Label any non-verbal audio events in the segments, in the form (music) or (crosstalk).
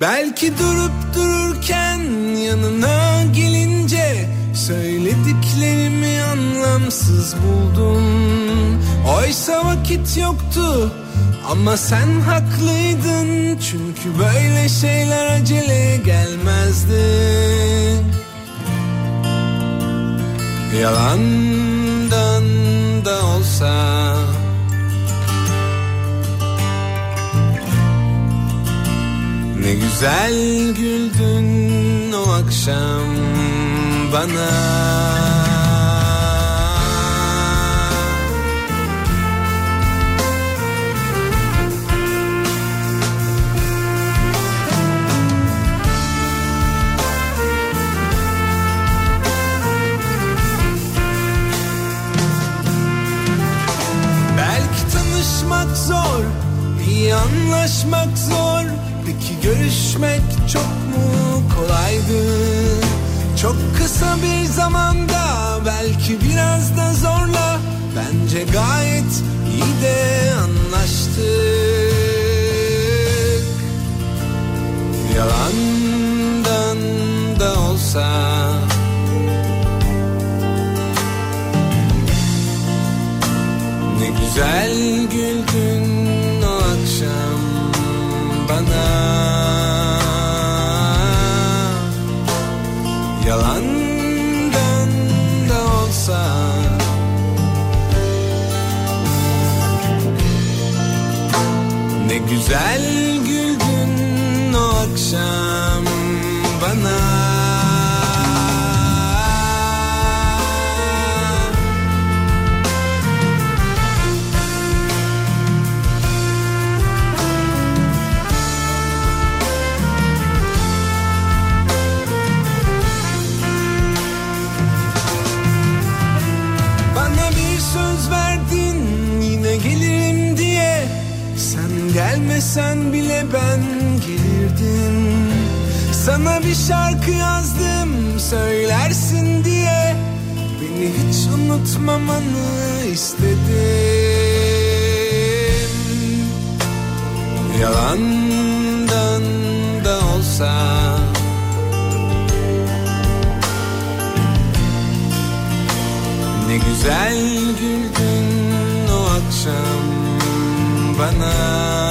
Belki durup dururken yanına gelince Söylediklerimi anlamsız buldum. Oysa vakit yoktu ama sen haklıydın. Çünkü böyle şeyler acele gelmezdi. Yalandan da olsa Ne güzel güldün o akşam bana. Belki tanışmak zor, iyi anlaşmak zor görüşmek çok mu kolaydı? Çok kısa bir zamanda belki biraz da zorla. Bence gayet iyi de anlaştık. Yalandan da olsa. Ne güzel güldün güzel güldün o akşam ben gelirdim Sana bir şarkı yazdım söylersin diye. Beni hiç unutmamanı istedim. Yalandan da olsa. Ne güzel güldün o akşam bana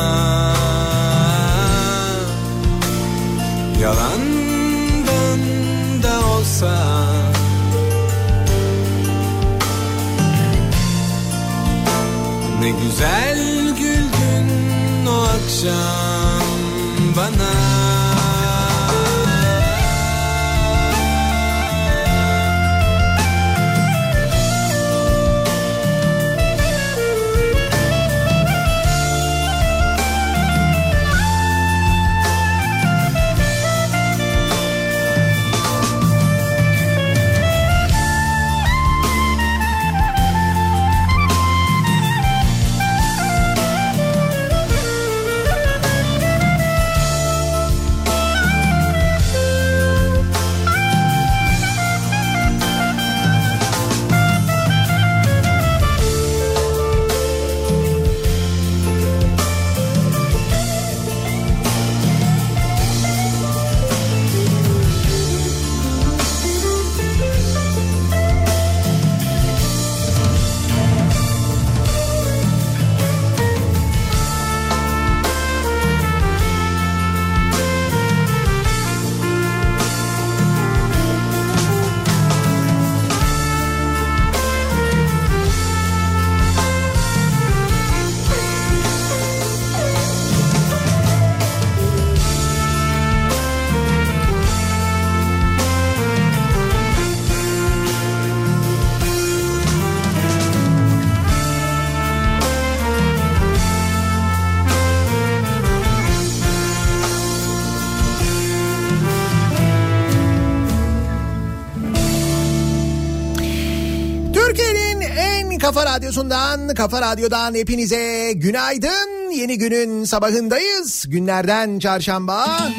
güzel güldün o akşam radyosundan, kafa radyodan hepinize günaydın. Yeni günün sabahındayız. Günlerden çarşamba.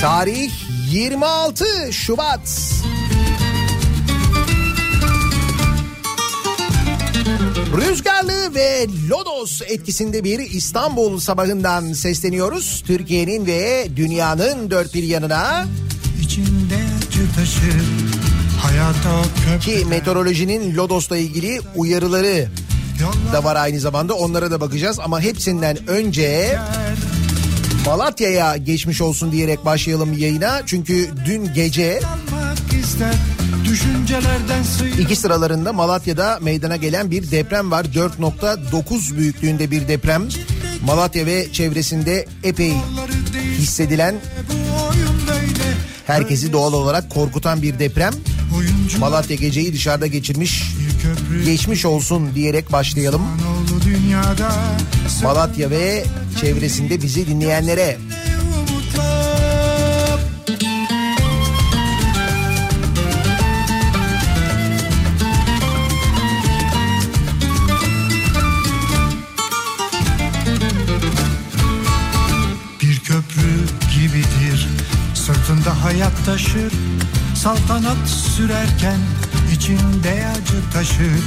Tarih 26 Şubat. Rüzgarlı ve lodos etkisinde bir İstanbul sabahından sesleniyoruz. Türkiye'nin ve dünyanın dört bir yanına. İçinde köprü. Ki meteorolojinin Lodos'la ilgili uyarıları da var aynı zamanda onlara da bakacağız. Ama hepsinden önce Malatya'ya geçmiş olsun diyerek başlayalım yayına. Çünkü dün gece iki sıralarında Malatya'da meydana gelen bir deprem var. 4.9 büyüklüğünde bir deprem. Malatya ve çevresinde epey hissedilen herkesi doğal olarak korkutan bir deprem. Malatya geceyi dışarıda geçirmiş. Geçmiş olsun diyerek başlayalım. Malatya ve çevresinde bizi dinleyenlere. Bir köprü gibidir Sırtında hayat taşır Saltanat sürerken içinde acı taşır.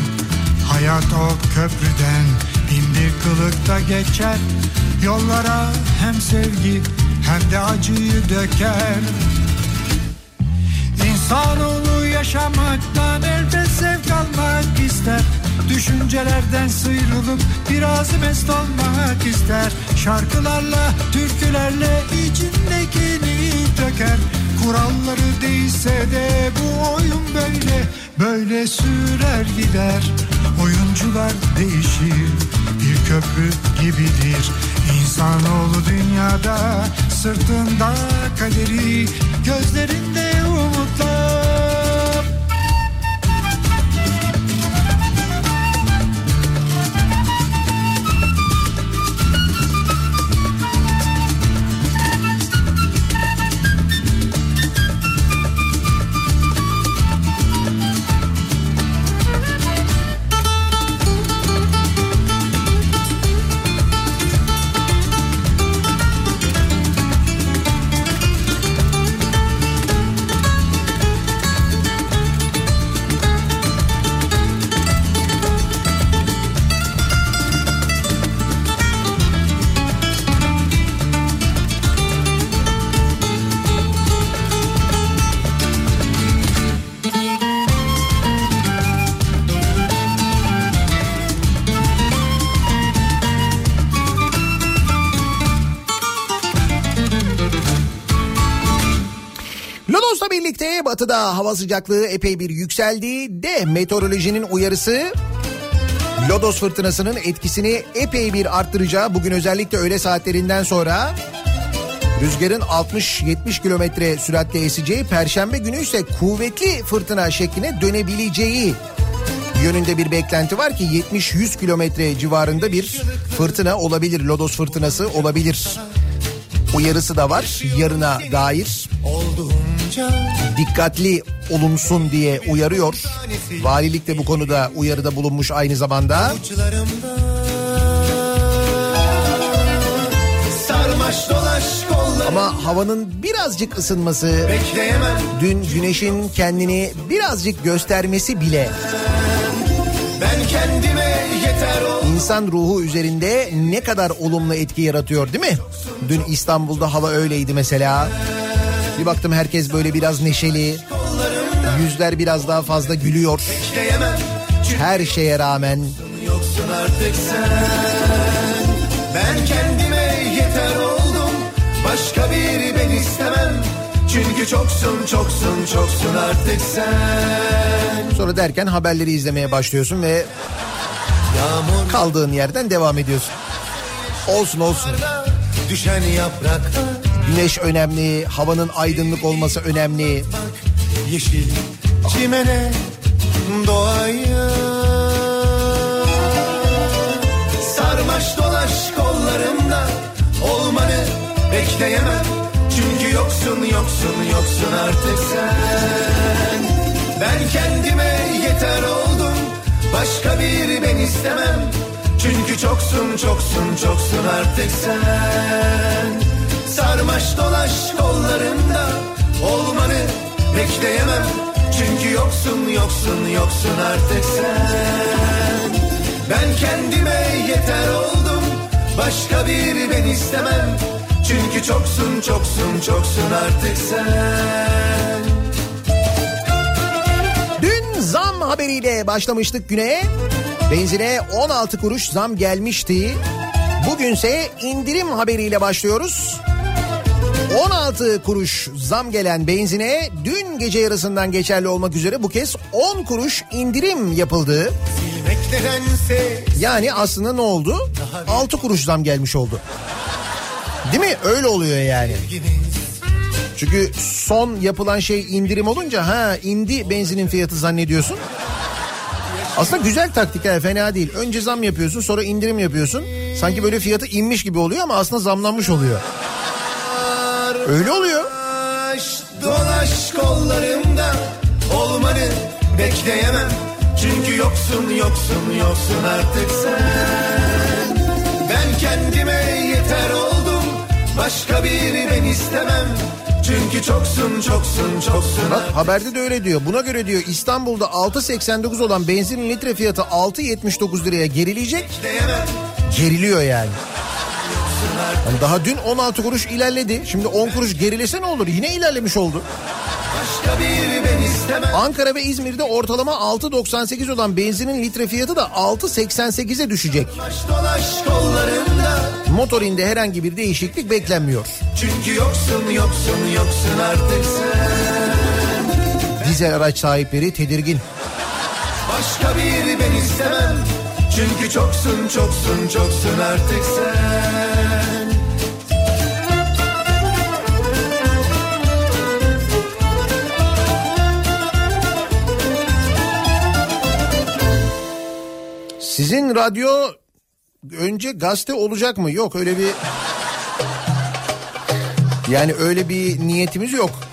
Hayat o köprüden bin bir kılıkta geçer. Yollara hem sevgi hem de acıyı döker. İnsanoğlu yaşamaktan elbet zevk almak ister. Düşüncelerden sıyrılıp biraz mest olmak ister. Şarkılarla, türkülerle içindekini döker Kuralları değilse de bu oyun böyle Böyle sürer gider. Oyuncular değişir Bir köprü gibidir. İnsanoğlu dünyada Sırtında kaderi Gözlerinde umutlar batıda hava sıcaklığı epey bir yükseldi de meteorolojinin uyarısı Lodos fırtınasının etkisini epey bir arttıracağı bugün özellikle öğle saatlerinden sonra rüzgarın 60-70 kilometre süratle eseceği perşembe günü ise kuvvetli fırtına şekline dönebileceği yönünde bir beklenti var ki 70-100 kilometre civarında bir fırtına olabilir. Lodos fırtınası olabilir. Uyarısı da var yarına dair dikkatli olunsun diye uyarıyor. Valilik de bu konuda uyarıda bulunmuş aynı zamanda. Ama havanın birazcık ısınması, dün güneşin kendini birazcık göstermesi bile ben ol insan ruhu üzerinde ne kadar olumlu etki yaratıyor değil mi? Dün İstanbul'da hava öyleydi mesela. Bir baktım herkes böyle biraz neşeli. Yüzler biraz daha fazla gülüyor. Her şeye rağmen yoksun artık sen Ben kendime yeter oldum Başka biri ben istemem Çünkü çoksun çoksun çoksun artık sen sonra derken haberleri izlemeye başlıyorsun ve kaldığın yerden devam ediyorsun. Olsun olsun. düşen yaprakta Güneş önemli, havanın aydınlık olması önemli. Yeşil çimene doğaya Sarmaş dolaş kollarımda. Olmanı bekleyemem. Çünkü yoksun yoksun yoksun artık sen. Ben kendime yeter oldum başka biri ben istemem. Çünkü çoksun çoksun çoksun artık sen. Sarmaş dolaş kollarımda olmanı bekleyemem. Çünkü yoksun yoksun yoksun artık sen. Ben kendime yeter oldum. Başka bir ben istemem. Çünkü çoksun çoksun çoksun artık sen haberiyle başlamıştık güne. Benzine 16 kuruş zam gelmişti. Bugünse indirim haberiyle başlıyoruz. 16 kuruş zam gelen benzine dün gece yarısından geçerli olmak üzere bu kez 10 kuruş indirim yapıldı. Yani aslında ne oldu? 6 kuruş zam gelmiş oldu. Değil mi? Öyle oluyor yani. Çünkü son yapılan şey indirim olunca ha indi benzinin fiyatı zannediyorsun. Aslında güzel taktik ha fena değil. Önce zam yapıyorsun sonra indirim yapıyorsun. Sanki böyle fiyatı inmiş gibi oluyor ama aslında zamlanmış oluyor. Öyle oluyor. Dolaş, kollarımda olmanı bekleyemem. Çünkü yoksun yoksun yoksun artık sen. Ben kendime yeter oldum. Başka biri ben istemem. Çünkü çoksun çoksun çoksun Bak haberde de öyle diyor. Buna göre diyor İstanbul'da 6.89 olan benzinin litre fiyatı 6.79 liraya gerileyecek. Geriliyor yani. Yani daha dün 16 kuruş ilerledi. Şimdi 10 kuruş gerilese ne olur? Yine ilerlemiş oldu. Ankara ve İzmir'de ortalama 6.98 olan benzinin litre fiyatı da 6.88'e düşecek. Motorinde herhangi bir değişiklik beklenmiyor. Çünkü yoksun yoksun yoksun artık sen. Dizel araç sahipleri tedirgin. Başka biri ben istemem. Çünkü çoksun çoksun çoksun artık sen. Sizin radyo önce gazete olacak mı? Yok öyle bir... Yani öyle bir niyetimiz yok.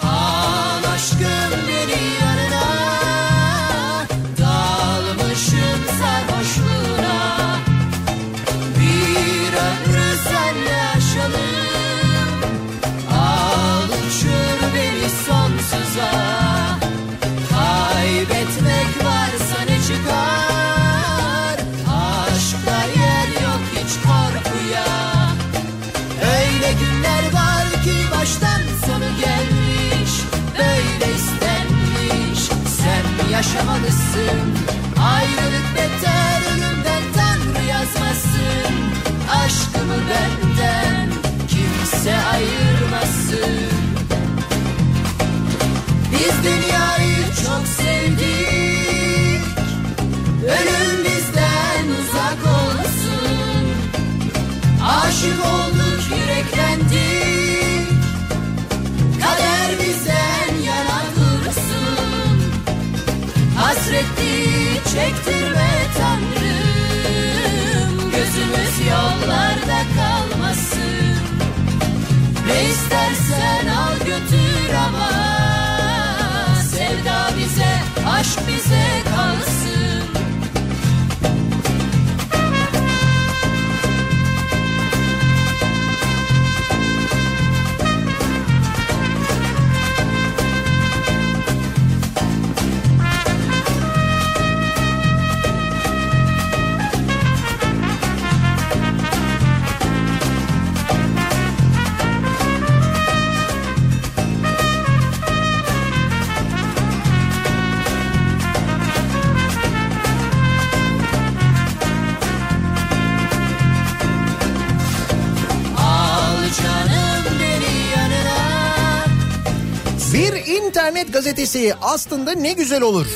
İnternet gazetesi aslında ne güzel olur.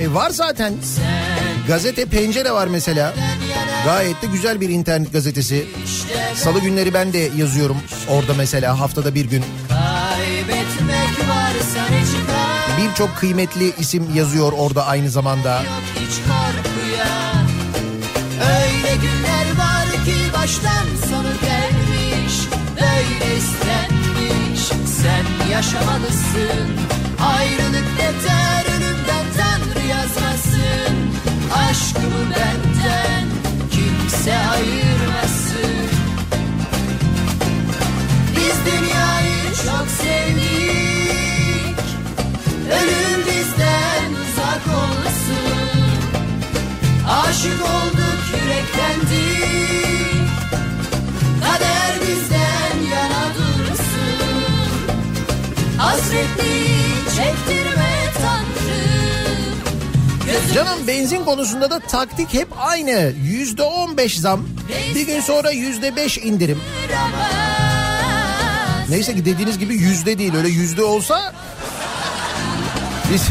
E var zaten. Gazete Pencere var mesela. Gayet de güzel bir internet gazetesi. Salı günleri ben de yazıyorum orada mesela haftada bir gün. Birçok kıymetli isim yazıyor orada aynı zamanda. Öyle günler var ki baştan sonu gelmiş Böyle istenmiş Sen yaşamalısın Ayrılık yeter ölümden Tanrı yazmasın Aşkımı benden kimse ayırmasın. Biz dünyayı çok sevdik. Ölüm bizden uzak olsun. Aşık olduk yüreklendik. Kader bizden yana dursun. Hasretli Canım benzin konusunda da taktik hep aynı. Yüzde on beş zam. Bir gün sonra yüzde beş indirim. Neyse ki dediğiniz gibi yüzde değil. Öyle yüzde olsa biz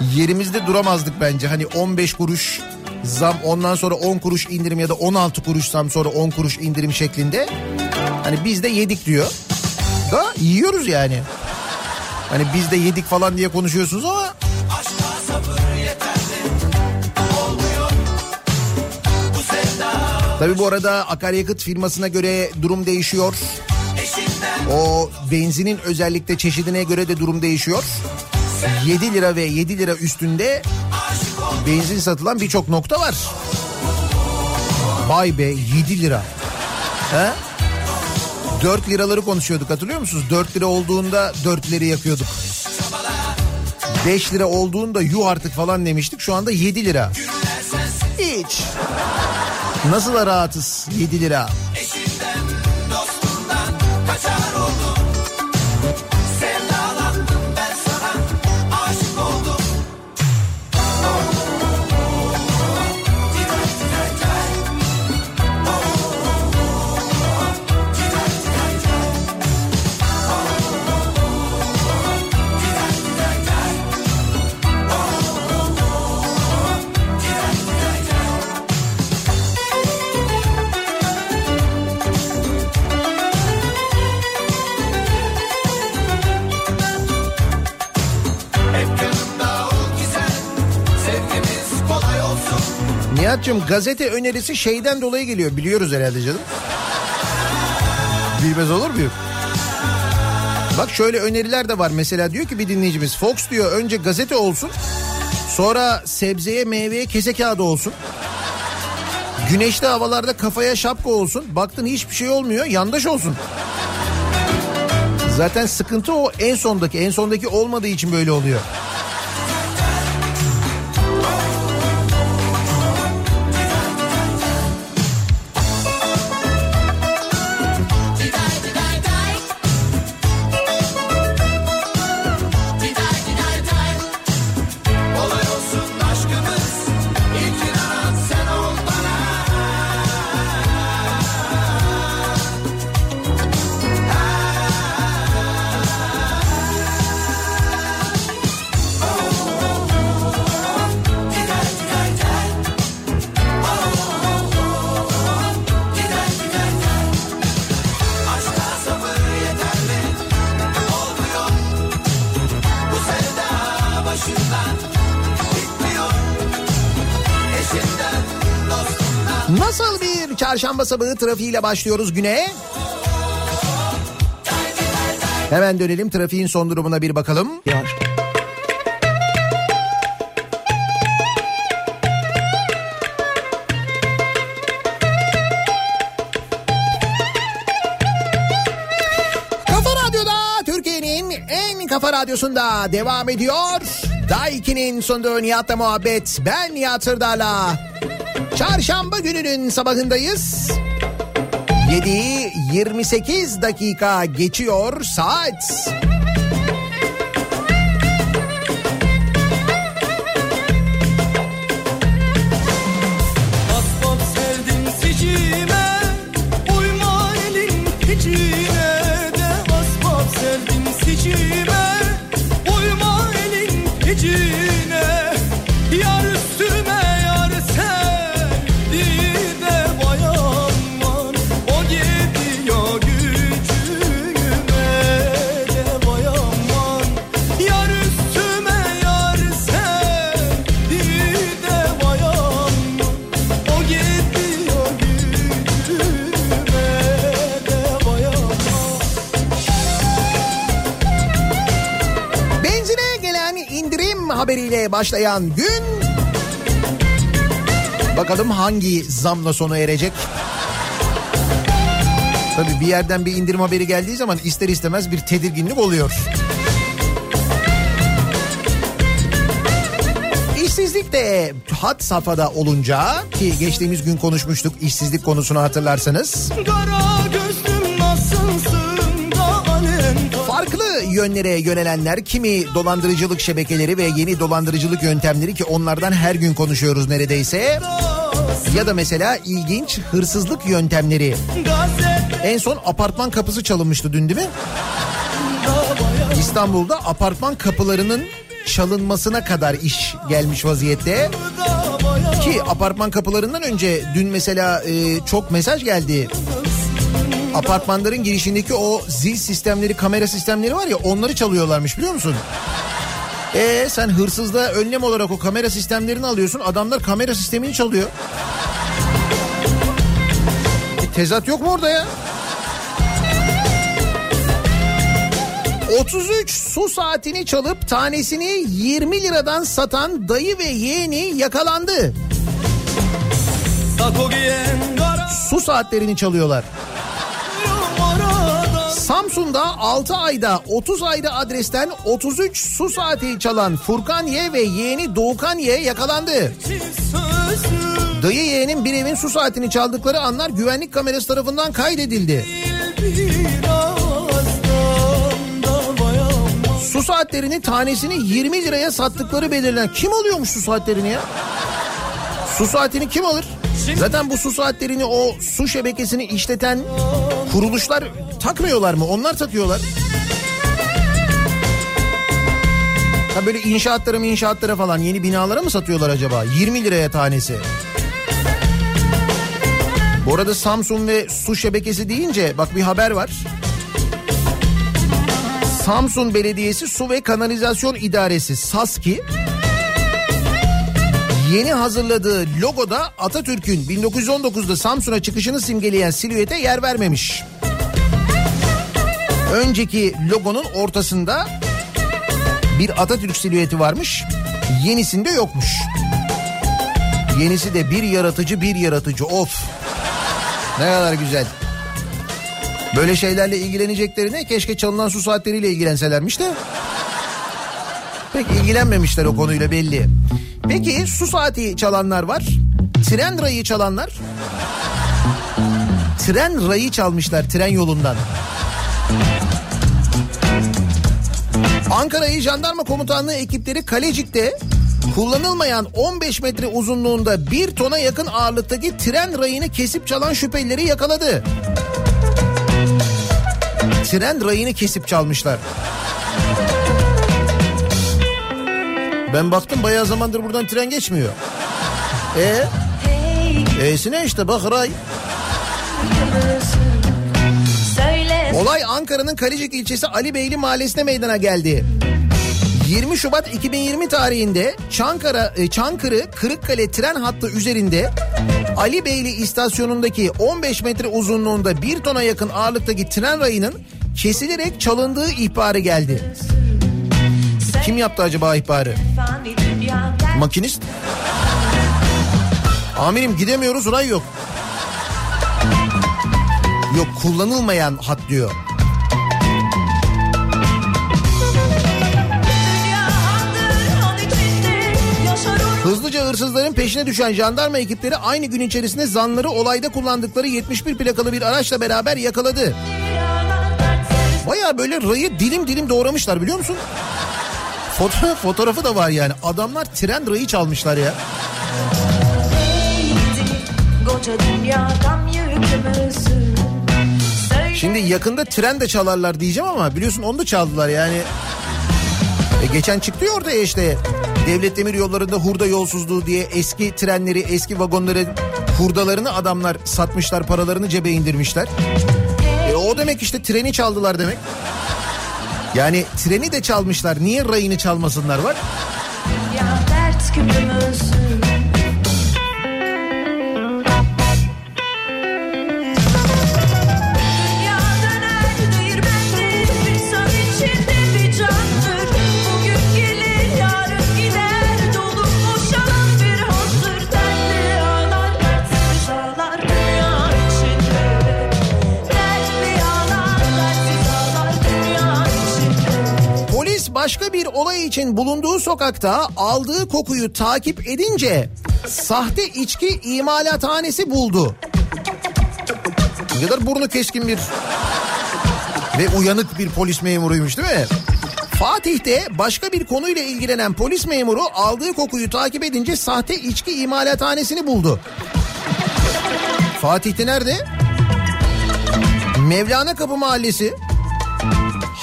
(laughs) yerimizde duramazdık bence. Hani 15 kuruş zam ondan sonra 10 kuruş indirim ya da 16 kuruş zam sonra 10 kuruş indirim şeklinde. Hani biz de yedik diyor. Da yiyoruz yani. Hani biz de yedik falan diye konuşuyorsunuz ama Tabii bu arada akaryakıt firmasına göre durum değişiyor. O benzinin özellikle çeşidine göre de durum değişiyor. 7 lira ve 7 lira üstünde benzin satılan birçok nokta var. Vay be 7 lira. He? 4 liraları konuşuyorduk hatırlıyor musunuz? 4 lira olduğunda 4 lira yakıyorduk. 5 lira olduğunda yuh artık falan demiştik. Şu anda 7 lira. Hiç. Nasıl da rahatız 7 lira. Nihat'cığım gazete önerisi şeyden dolayı geliyor. Biliyoruz herhalde canım. Bilmez olur muyum? Bak şöyle öneriler de var. Mesela diyor ki bir dinleyicimiz Fox diyor önce gazete olsun. Sonra sebzeye meyveye kese kağıdı olsun. Güneşli havalarda kafaya şapka olsun. Baktın hiçbir şey olmuyor yandaş olsun. Zaten sıkıntı o en sondaki. En sondaki olmadığı için böyle oluyor. Çarşamba sabahı trafiğiyle başlıyoruz güne? Hemen dönelim trafiğin son durumuna bir bakalım. Kafa Radyo'da Türkiye'nin en kafa radyosunda devam ediyor. Daiki'nin sunduğu Nihat'la muhabbet. Ben Nihat Sırdar'la. Çarşamba gününün sabahındayız. 7'yi 28 dakika geçiyor saat. Haberiyle başlayan gün bakalım hangi zamla sona erecek? Tabii bir yerden bir indirim haberi geldiği zaman ister istemez bir tedirginlik oluyor. İşsizlik de hat safhada olunca ki geçtiğimiz gün konuşmuştuk işsizlik konusunu hatırlarsanız. Gözlüm yönlere yönelenler, kimi dolandırıcılık şebekeleri ve yeni dolandırıcılık yöntemleri ki onlardan her gün konuşuyoruz neredeyse. Ya da mesela ilginç hırsızlık yöntemleri. En son apartman kapısı çalınmıştı dün değil mi? İstanbul'da apartman kapılarının çalınmasına kadar iş gelmiş vaziyette. Ki apartman kapılarından önce dün mesela e, çok mesaj geldi. Apartmanların girişindeki o zil sistemleri, kamera sistemleri var ya onları çalıyorlarmış biliyor musun? E sen hırsızlığa önlem olarak o kamera sistemlerini alıyorsun. Adamlar kamera sistemini çalıyor. E, tezat yok mu orada ya? 33 su saatini çalıp tanesini 20 liradan satan dayı ve yeğeni yakalandı. Su saatlerini çalıyorlar. Samsun'da 6 ayda 30 ayda adresten 33 su saati çalan Furkan Y ve yeğeni Doğukan Y yakalandı. Dayı yeğenin bir evin su saatini çaldıkları anlar güvenlik kamerası tarafından kaydedildi. Su saatlerini tanesini 20 liraya sattıkları belirlen. Kim alıyormuş su saatlerini ya? Su saatini kim alır? Zaten bu su saatlerini o su şebekesini işleten kuruluşlar takmıyorlar mı? Onlar takıyorlar. Ha böyle inşaatlara mı inşaatlara falan yeni binalara mı satıyorlar acaba? 20 liraya tanesi. Bu arada Samsun ve su şebekesi deyince bak bir haber var. Samsun Belediyesi Su ve Kanalizasyon İdaresi SASKİ yeni hazırladığı logoda Atatürk'ün 1919'da Samsun'a çıkışını simgeleyen silüete yer vermemiş. Önceki logonun ortasında bir Atatürk silüeti varmış. Yenisinde yokmuş. Yenisi de bir yaratıcı bir yaratıcı of. Ne kadar güzel. Böyle şeylerle ilgileneceklerine keşke çalınan su saatleriyle ilgilenselermiş de. Pek ilgilenmemişler o konuyla belli. Peki su saati çalanlar var. Tren rayı çalanlar. Tren rayı çalmışlar tren yolundan. Ankara İl Jandarma Komutanlığı ekipleri Kalecik'te kullanılmayan 15 metre uzunluğunda bir tona yakın ağırlıktaki tren rayını kesip çalan şüphelileri yakaladı. Tren rayını kesip çalmışlar. Ben baktım bayağı zamandır buradan tren geçmiyor. E E'sine işte bak ray. Olay Ankara'nın Kalecik ilçesi Ali Beyli mahallesine meydana geldi. 20 Şubat 2020 tarihinde Çankara, e, Çankırı Kırıkkale tren hattı üzerinde Ali Beyli istasyonundaki 15 metre uzunluğunda bir tona yakın ağırlıktaki tren rayının kesilerek çalındığı ihbarı geldi. Kim yaptı acaba ihbarı? Makinist. Amirim gidemiyoruz ray yok. Yok kullanılmayan hat diyor. Hızlıca hırsızların peşine düşen jandarma ekipleri aynı gün içerisinde zanları olayda kullandıkları 71 plakalı bir araçla beraber yakaladı. Baya böyle rayı dilim dilim doğramışlar biliyor musun? Foto fotoğrafı da var yani. Adamlar tren rayı çalmışlar ya. Şimdi yakında tren de çalarlar diyeceğim ama biliyorsun onu da çaldılar yani. E geçen çıktı ya ortaya işte devlet demir yollarında hurda yolsuzluğu diye eski trenleri eski vagonları hurdalarını adamlar satmışlar paralarını cebe indirmişler. E o demek işte treni çaldılar demek. Yani treni de çalmışlar niye rayını çalmasınlar var. dünya Bir olay için bulunduğu sokakta aldığı kokuyu takip edince sahte içki imalathanesi buldu. Ne kadar burnu keskin bir Ve uyanık bir polis memuruymuş değil mi? Fatih'te başka bir konuyla ilgilenen polis memuru aldığı kokuyu takip edince sahte içki imalathanesini buldu. Fatih'te nerede? Mevlana Kapı Mahallesi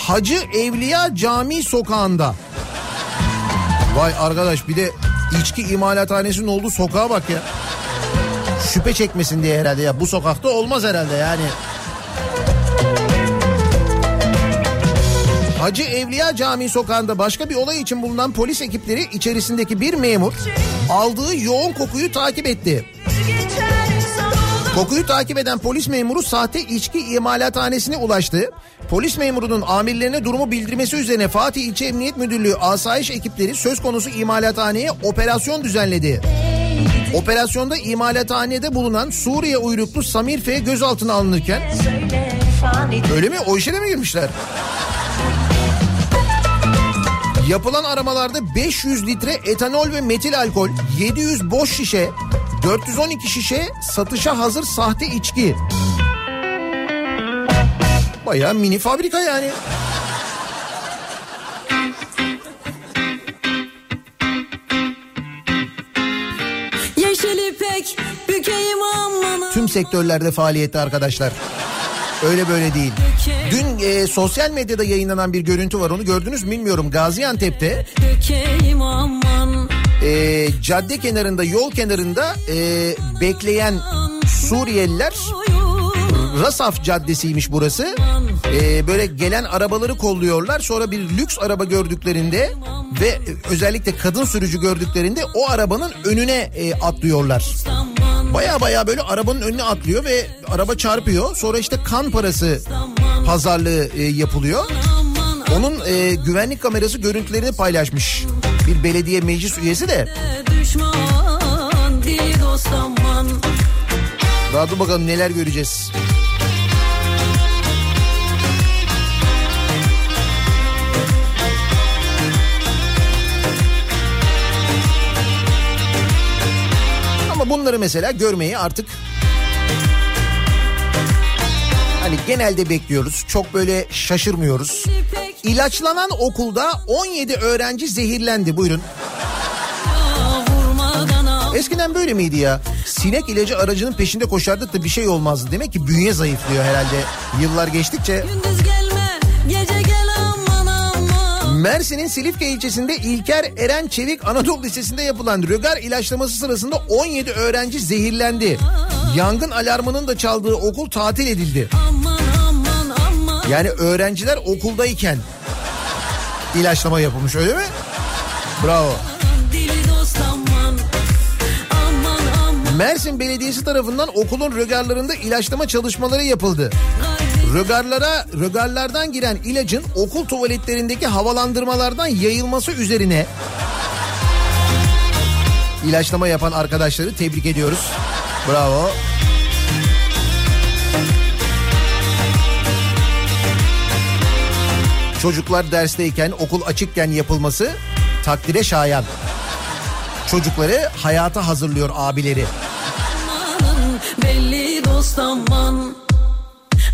Hacı Evliya Cami sokağında. Vay arkadaş bir de içki imalathanesinin olduğu sokağa bak ya. Şüphe çekmesin diye herhalde ya bu sokakta olmaz herhalde yani. Hacı Evliya Camii sokağında başka bir olay için bulunan polis ekipleri içerisindeki bir memur aldığı yoğun kokuyu takip etti. Kokuyu takip eden polis memuru sahte içki imalathanesine ulaştı. Polis memurunun amirlerine durumu bildirmesi üzerine Fatih İlçe Emniyet Müdürlüğü asayiş ekipleri söz konusu imalathaneye operasyon düzenledi. Operasyonda imalathanede bulunan Suriye uyruklu Samir F gözaltına alınırken öyle mi o işe de mi girmişler? Yapılan aramalarda 500 litre etanol ve metil alkol, 700 boş şişe, 412 şişe satışa hazır sahte içki. Bayağı mini fabrika yani. Yeşil ipek Tüm sektörlerde faaliyette arkadaşlar. Öyle böyle değil. Dün e, sosyal medyada yayınlanan bir görüntü var onu gördünüz mü bilmiyorum. Gaziantep'te Dökeyim aman e, cadde kenarında yol kenarında e, bekleyen Suriyeliler Rasaf Caddesi'ymiş burası. E, böyle gelen arabaları kolluyorlar. Sonra bir lüks araba gördüklerinde ve özellikle kadın sürücü gördüklerinde o arabanın önüne e, atlıyorlar. Baya baya böyle arabanın önüne atlıyor ve araba çarpıyor. Sonra işte kan parası pazarlığı e, yapılıyor. Onun e, güvenlik kamerası görüntülerini paylaşmış. Bir belediye meclis üyesi de. Daha dur bakalım neler göreceğiz. Ama bunları mesela görmeyi artık hani genelde bekliyoruz. Çok böyle şaşırmıyoruz. İlaçlanan okulda 17 öğrenci zehirlendi. Buyurun. Eskiden böyle miydi ya? Sinek ilacı aracının peşinde koşardık da bir şey olmazdı. Demek ki bünye zayıflıyor herhalde yıllar geçtikçe. gündüz gelme gece gel aman aman Mersin'in Silifke ilçesinde İlker Eren Çevik Anadolu Lisesi'nde yapılan rögar ilaçlaması sırasında 17 öğrenci zehirlendi. Yangın alarmının da çaldığı okul tatil edildi. aman Yani öğrenciler okuldayken ilaçlama yapılmış öyle mi? Bravo. Mersin Belediyesi tarafından okulun rögarlarında ilaçlama çalışmaları yapıldı. Rögarlara, rögarlardan giren ilacın okul tuvaletlerindeki havalandırmalardan yayılması üzerine ilaçlama yapan arkadaşları tebrik ediyoruz. Bravo. Çocuklar dersteyken, okul açıkken yapılması takdire şayan. Çocukları hayata hazırlıyor abileri. belli dost aman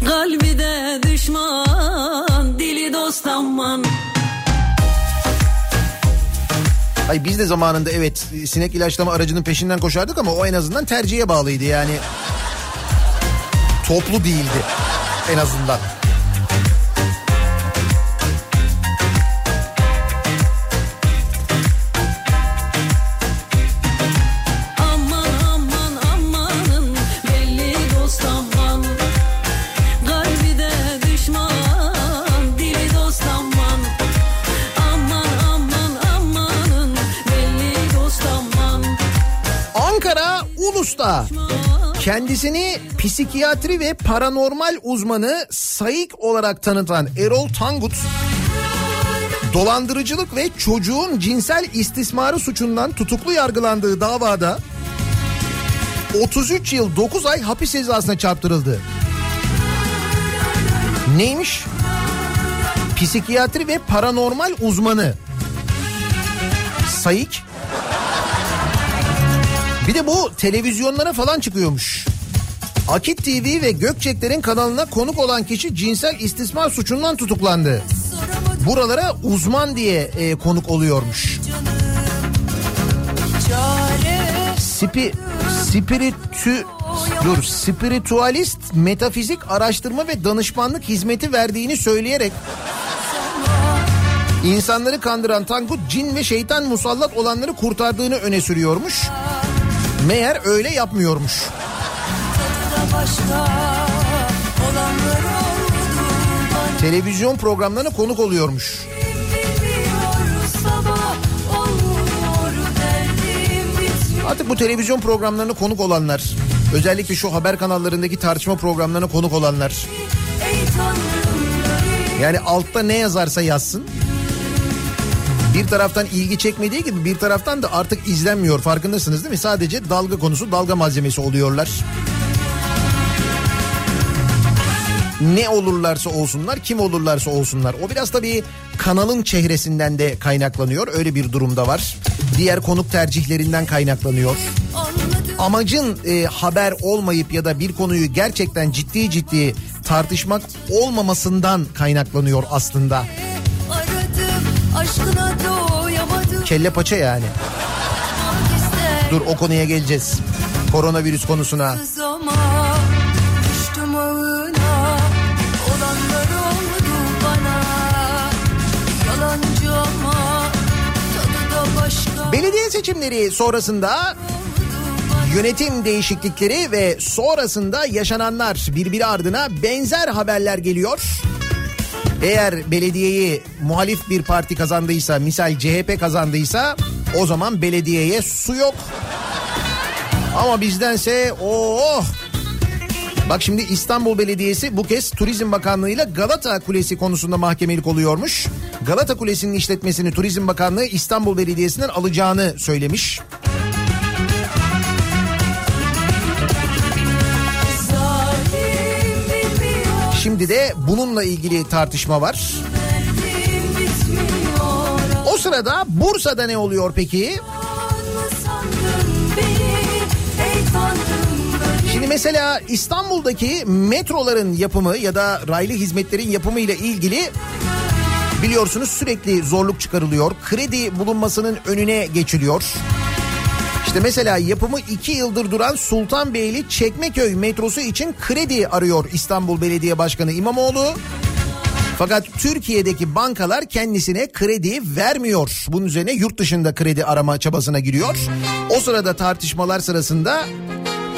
kalbi de düşman dili dost aman Ay biz de zamanında evet sinek ilaçlama aracının peşinden koşardık ama o en azından tercihe bağlıydı yani. Toplu değildi en azından. Ulus'ta kendisini psikiyatri ve paranormal uzmanı Saik olarak tanıtan Erol Tangut dolandırıcılık ve çocuğun cinsel istismarı suçundan tutuklu yargılandığı davada 33 yıl 9 ay hapis cezasına çarptırıldı. Neymiş? Psikiyatri ve paranormal uzmanı. Saik. Bir de bu televizyonlara falan çıkıyormuş. Akit TV ve Gökçekler'in kanalına konuk olan kişi cinsel istismar suçundan tutuklandı. Buralara uzman diye e, konuk oluyormuş. Spi, spiritü, dur, spiritualist metafizik araştırma ve danışmanlık hizmeti verdiğini söyleyerek insanları kandıran Tankut cin ve şeytan musallat olanları kurtardığını öne sürüyormuş. Meğer öyle yapmıyormuş. Televizyon programlarına konuk oluyormuş. Artık bu televizyon programlarına konuk olanlar, özellikle şu haber kanallarındaki tartışma programlarına konuk olanlar. Yani altta ne yazarsa yazsın. Bir taraftan ilgi çekmediği gibi bir taraftan da artık izlenmiyor farkındasınız değil mi? Sadece dalga konusu, dalga malzemesi oluyorlar. Ne olurlarsa olsunlar, kim olurlarsa olsunlar. O biraz tabii kanalın çehresinden de kaynaklanıyor. Öyle bir durumda var. Diğer konuk tercihlerinden kaynaklanıyor. Amacın e, haber olmayıp ya da bir konuyu gerçekten ciddi ciddi tartışmak olmamasından kaynaklanıyor aslında. Aradım aşkına. Kelle paça yani. Dur o konuya geleceğiz. Koronavirüs konusuna. Belediye seçimleri sonrasında yönetim değişiklikleri ve sonrasında yaşananlar birbiri ardına benzer haberler geliyor. Eğer belediyeyi muhalif bir parti kazandıysa, misal CHP kazandıysa o zaman belediyeye su yok. Ama bizdense oh Bak şimdi İstanbul Belediyesi bu kez Turizm Bakanlığı ile Galata Kulesi konusunda mahkemelik oluyormuş. Galata Kulesi'nin işletmesini Turizm Bakanlığı İstanbul Belediyesi'nden alacağını söylemiş. Şimdi de bununla ilgili tartışma var. O sırada Bursa'da ne oluyor peki? Şimdi mesela İstanbul'daki metroların yapımı ya da raylı hizmetlerin yapımı ile ilgili biliyorsunuz sürekli zorluk çıkarılıyor. Kredi bulunmasının önüne geçiliyor. İşte mesela yapımı iki yıldır duran Sultanbeyli Çekmeköy metrosu için kredi arıyor İstanbul Belediye Başkanı İmamoğlu. Fakat Türkiye'deki bankalar kendisine kredi vermiyor. Bunun üzerine yurt dışında kredi arama çabasına giriyor. O sırada tartışmalar sırasında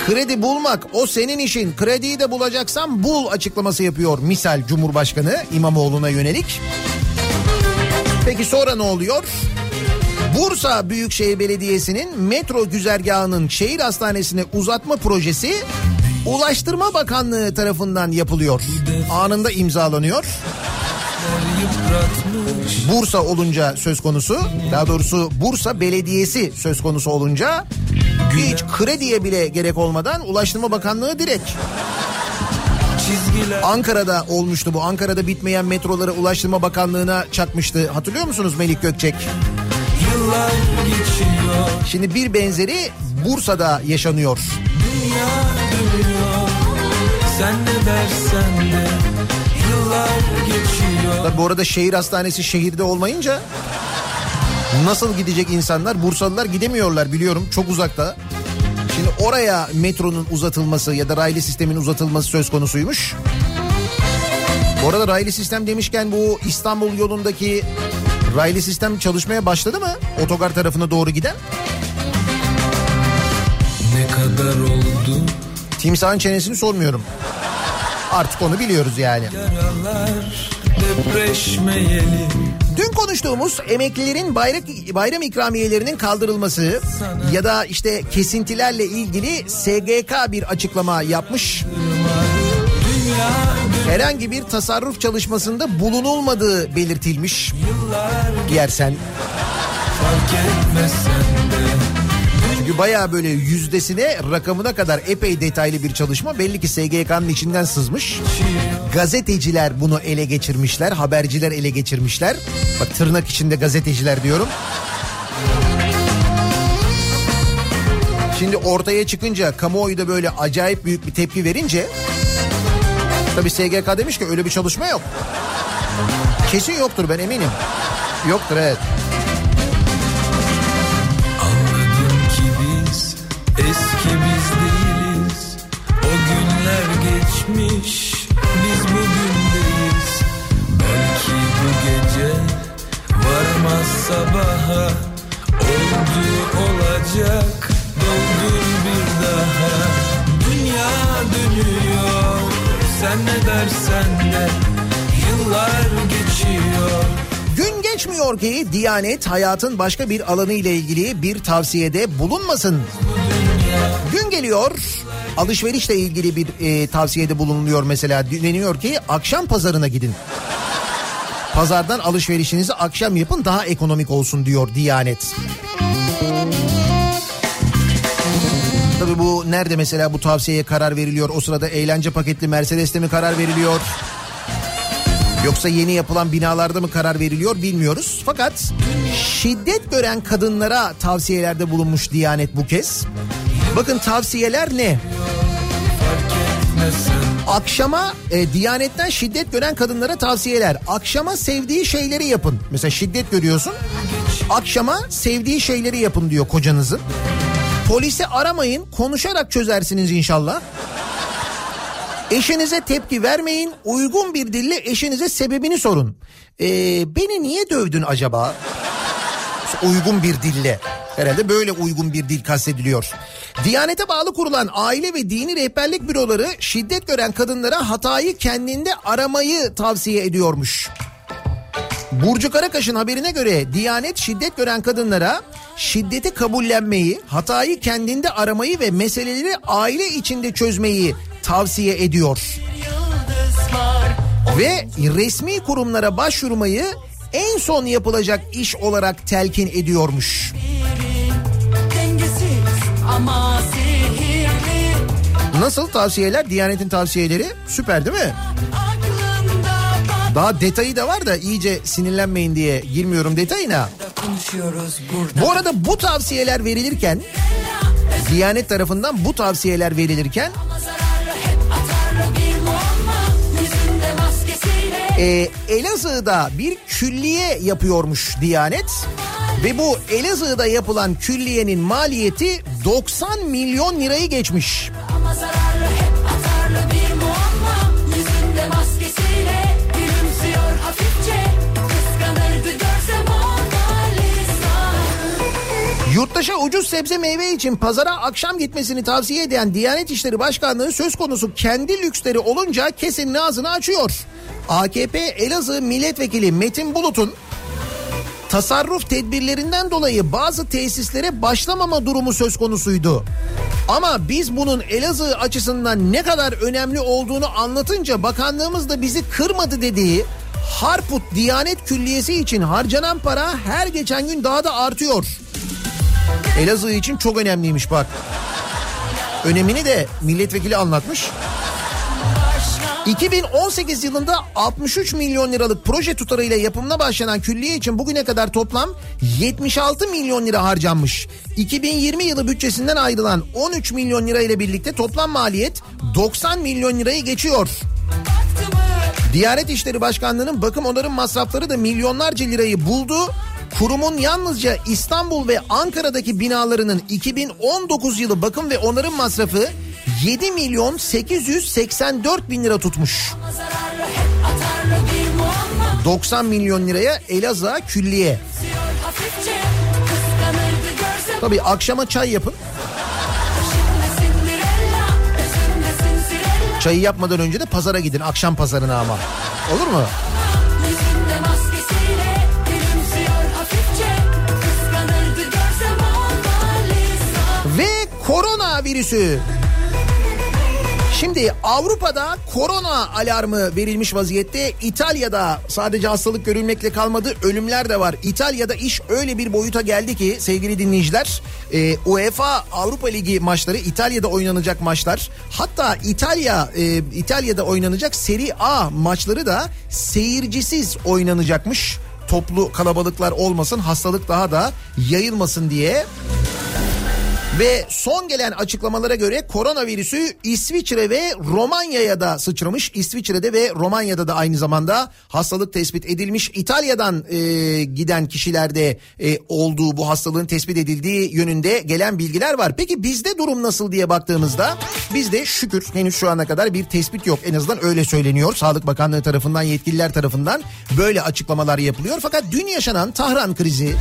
kredi bulmak o senin işin. Krediyi de bulacaksan bul açıklaması yapıyor misal Cumhurbaşkanı İmamoğlu'na yönelik. Peki sonra ne oluyor? Bursa Büyükşehir Belediyesi'nin metro güzergahının şehir hastanesine uzatma projesi Ulaştırma Bakanlığı tarafından yapılıyor. Anında imzalanıyor. Bursa olunca söz konusu, daha doğrusu Bursa Belediyesi söz konusu olunca hiç krediye bile gerek olmadan Ulaştırma Bakanlığı direkt. Ankara'da olmuştu bu. Ankara'da bitmeyen metroları Ulaştırma Bakanlığı'na çakmıştı. Hatırlıyor musunuz Melik Gökçek? Yıllar geçiyor Şimdi bir benzeri Bursa'da yaşanıyor. Dünya dönüyor Sen ne dersen de Yıllar geçiyor Tabii bu arada şehir hastanesi şehirde olmayınca nasıl gidecek insanlar? Bursalılar gidemiyorlar biliyorum çok uzakta. Şimdi oraya metronun uzatılması ya da raylı sistemin uzatılması söz konusuymuş. Bu arada raylı sistem demişken bu İstanbul yolundaki raylı sistem çalışmaya başladı mı? Otogar tarafına doğru giden. Ne kadar oldu Timsahın çenesini sormuyorum. Artık onu biliyoruz yani. Yaralar Dün konuştuğumuz emeklilerin bayrak, bayram ikramiyelerinin kaldırılması ya da işte kesintilerle ilgili SGK bir açıklama yapmış. Dünya Herhangi bir tasarruf çalışmasında bulunulmadığı belirtilmiş. Yersen. Çünkü baya böyle yüzdesine rakamına kadar epey detaylı bir çalışma. Belli ki SGK'nın içinden sızmış. Gazeteciler bunu ele geçirmişler. Haberciler ele geçirmişler. Bak tırnak içinde gazeteciler diyorum. Şimdi ortaya çıkınca kamuoyu da böyle acayip büyük bir tepki verince tabii SGK demiş ki öyle bir çalışma yok. Kesin yoktur ben eminim. Yoktur evet. Eski biz değiliz O günler geçmiş biz bugündeyiz Belki bu gece varmaz sabaha sen ne dersen de Yıllar geçiyor Gün geçmiyor ki Diyanet hayatın başka bir alanı ile ilgili bir tavsiyede bulunmasın. Gün geliyor alışverişle ilgili bir e, tavsiyede bulunuluyor mesela. Deniyor ki akşam pazarına gidin. Pazardan alışverişinizi akşam yapın daha ekonomik olsun diyor Diyanet. Bu nerede mesela bu tavsiyeye karar veriliyor? O sırada eğlence paketli Mercedes'te mi karar veriliyor? Yoksa yeni yapılan binalarda mı karar veriliyor bilmiyoruz. Fakat şiddet gören kadınlara tavsiyelerde bulunmuş Diyanet bu kez. Bakın tavsiyeler ne? Akşama e, Diyanet'ten şiddet gören kadınlara tavsiyeler. Akşama sevdiği şeyleri yapın. Mesela şiddet görüyorsun. Akşama sevdiği şeyleri yapın diyor kocanızın. Polisi aramayın konuşarak çözersiniz inşallah. Eşinize tepki vermeyin. Uygun bir dille eşinize sebebini sorun. Ee, beni niye dövdün acaba? Uygun bir dille. Herhalde böyle uygun bir dil kastediliyor. Diyanete bağlı kurulan aile ve dini rehberlik büroları şiddet gören kadınlara hatayı kendinde aramayı tavsiye ediyormuş. Burcu Karakaş'ın haberine göre Diyanet şiddet gören kadınlara şiddeti kabullenmeyi, hatayı kendinde aramayı ve meseleleri aile içinde çözmeyi tavsiye ediyor. Ve resmi kurumlara başvurmayı en son yapılacak iş olarak telkin ediyormuş. Nasıl tavsiyeler? Diyanet'in tavsiyeleri süper değil mi? Daha detayı da var da iyice sinirlenmeyin diye girmiyorum detayına. Bu arada bu tavsiyeler verilirken Diyanet tarafından bu tavsiyeler verilirken e, Elazığ'da bir külliye yapıyormuş Diyanet. Ve bu Elazığ'da yapılan külliyenin maliyeti 90 milyon lirayı geçmiş. Ama zararlı Yurttaşa ucuz sebze meyve için pazara akşam gitmesini tavsiye eden Diyanet İşleri Başkanlığı söz konusu kendi lüksleri olunca kesenin ağzını açıyor. AKP Elazığ Milletvekili Metin Bulut'un tasarruf tedbirlerinden dolayı bazı tesislere başlamama durumu söz konusuydu. Ama biz bunun Elazığ açısından ne kadar önemli olduğunu anlatınca bakanlığımız da bizi kırmadı dediği Harput Diyanet Külliyesi için harcanan para her geçen gün daha da artıyor. Elazığ için çok önemliymiş bak. Önemini de milletvekili anlatmış. 2018 yılında 63 milyon liralık proje tutarıyla yapımına başlanan külliye için bugüne kadar toplam 76 milyon lira harcanmış. 2020 yılı bütçesinden ayrılan 13 milyon lira ile birlikte toplam maliyet 90 milyon lirayı geçiyor. Diyanet İşleri Başkanlığı'nın bakım onarım masrafları da milyonlarca lirayı buldu. Kurumun yalnızca İstanbul ve Ankara'daki binalarının 2019 yılı bakım ve onarım masrafı 7 milyon 884 bin lira tutmuş. Zararlı hep atarlı bir muamma 90 milyon liraya Elazığ külliye. Tabii akşama çay yapın. Çayı yapmadan önce de pazara gidin akşam pazarına ama. Olur mu? Korona virüsü. Şimdi Avrupa'da korona alarmı verilmiş vaziyette. İtalya'da sadece hastalık görülmekle kalmadı ölümler de var. İtalya'da iş öyle bir boyuta geldi ki sevgili dinleyiciler e, UEFA Avrupa Ligi maçları İtalya'da oynanacak maçlar. Hatta İtalya e, İtalya'da oynanacak Serie A maçları da seyircisiz oynanacakmış. Toplu kalabalıklar olmasın hastalık daha da yayılmasın diye. Ve son gelen açıklamalara göre koronavirüsü İsviçre ve Romanya'ya da sıçramış. İsviçre'de ve Romanya'da da aynı zamanda hastalık tespit edilmiş. İtalya'dan e, giden kişilerde e, olduğu bu hastalığın tespit edildiği yönünde gelen bilgiler var. Peki bizde durum nasıl diye baktığımızda bizde şükür henüz şu ana kadar bir tespit yok. En azından öyle söyleniyor. Sağlık Bakanlığı tarafından yetkililer tarafından böyle açıklamalar yapılıyor. Fakat dün yaşanan Tahran krizi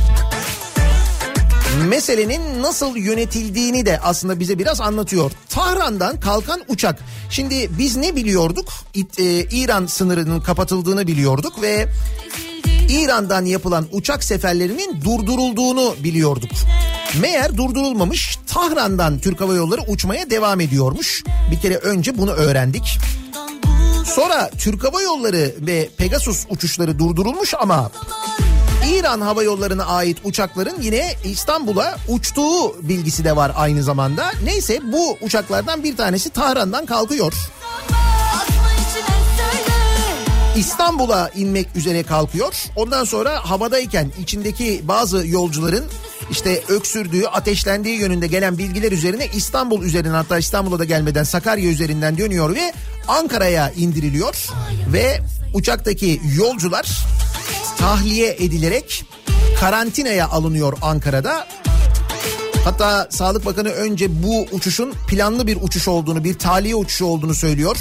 meselenin nasıl yönetildiğini de aslında bize biraz anlatıyor. Tahran'dan kalkan uçak. Şimdi biz ne biliyorduk? E, İran sınırının kapatıldığını biliyorduk ve İran'dan yapılan uçak seferlerinin durdurulduğunu biliyorduk. Meğer durdurulmamış Tahran'dan Türk Hava Yolları uçmaya devam ediyormuş. Bir kere önce bunu öğrendik. Sonra Türk Hava Yolları ve Pegasus uçuşları durdurulmuş ama İran Hava Yolları'na ait uçakların yine İstanbul'a uçtuğu bilgisi de var aynı zamanda. Neyse bu uçaklardan bir tanesi Tahran'dan kalkıyor. İstanbul'a inmek üzere kalkıyor. Ondan sonra havadayken içindeki bazı yolcuların işte öksürdüğü, ateşlendiği yönünde gelen bilgiler üzerine İstanbul üzerinden hatta İstanbul'a da gelmeden Sakarya üzerinden dönüyor ve Ankara'ya indiriliyor. Ve uçaktaki yolcular tahliye edilerek karantinaya alınıyor Ankara'da. Hatta Sağlık Bakanı önce bu uçuşun planlı bir uçuş olduğunu, bir tahliye uçuşu olduğunu söylüyor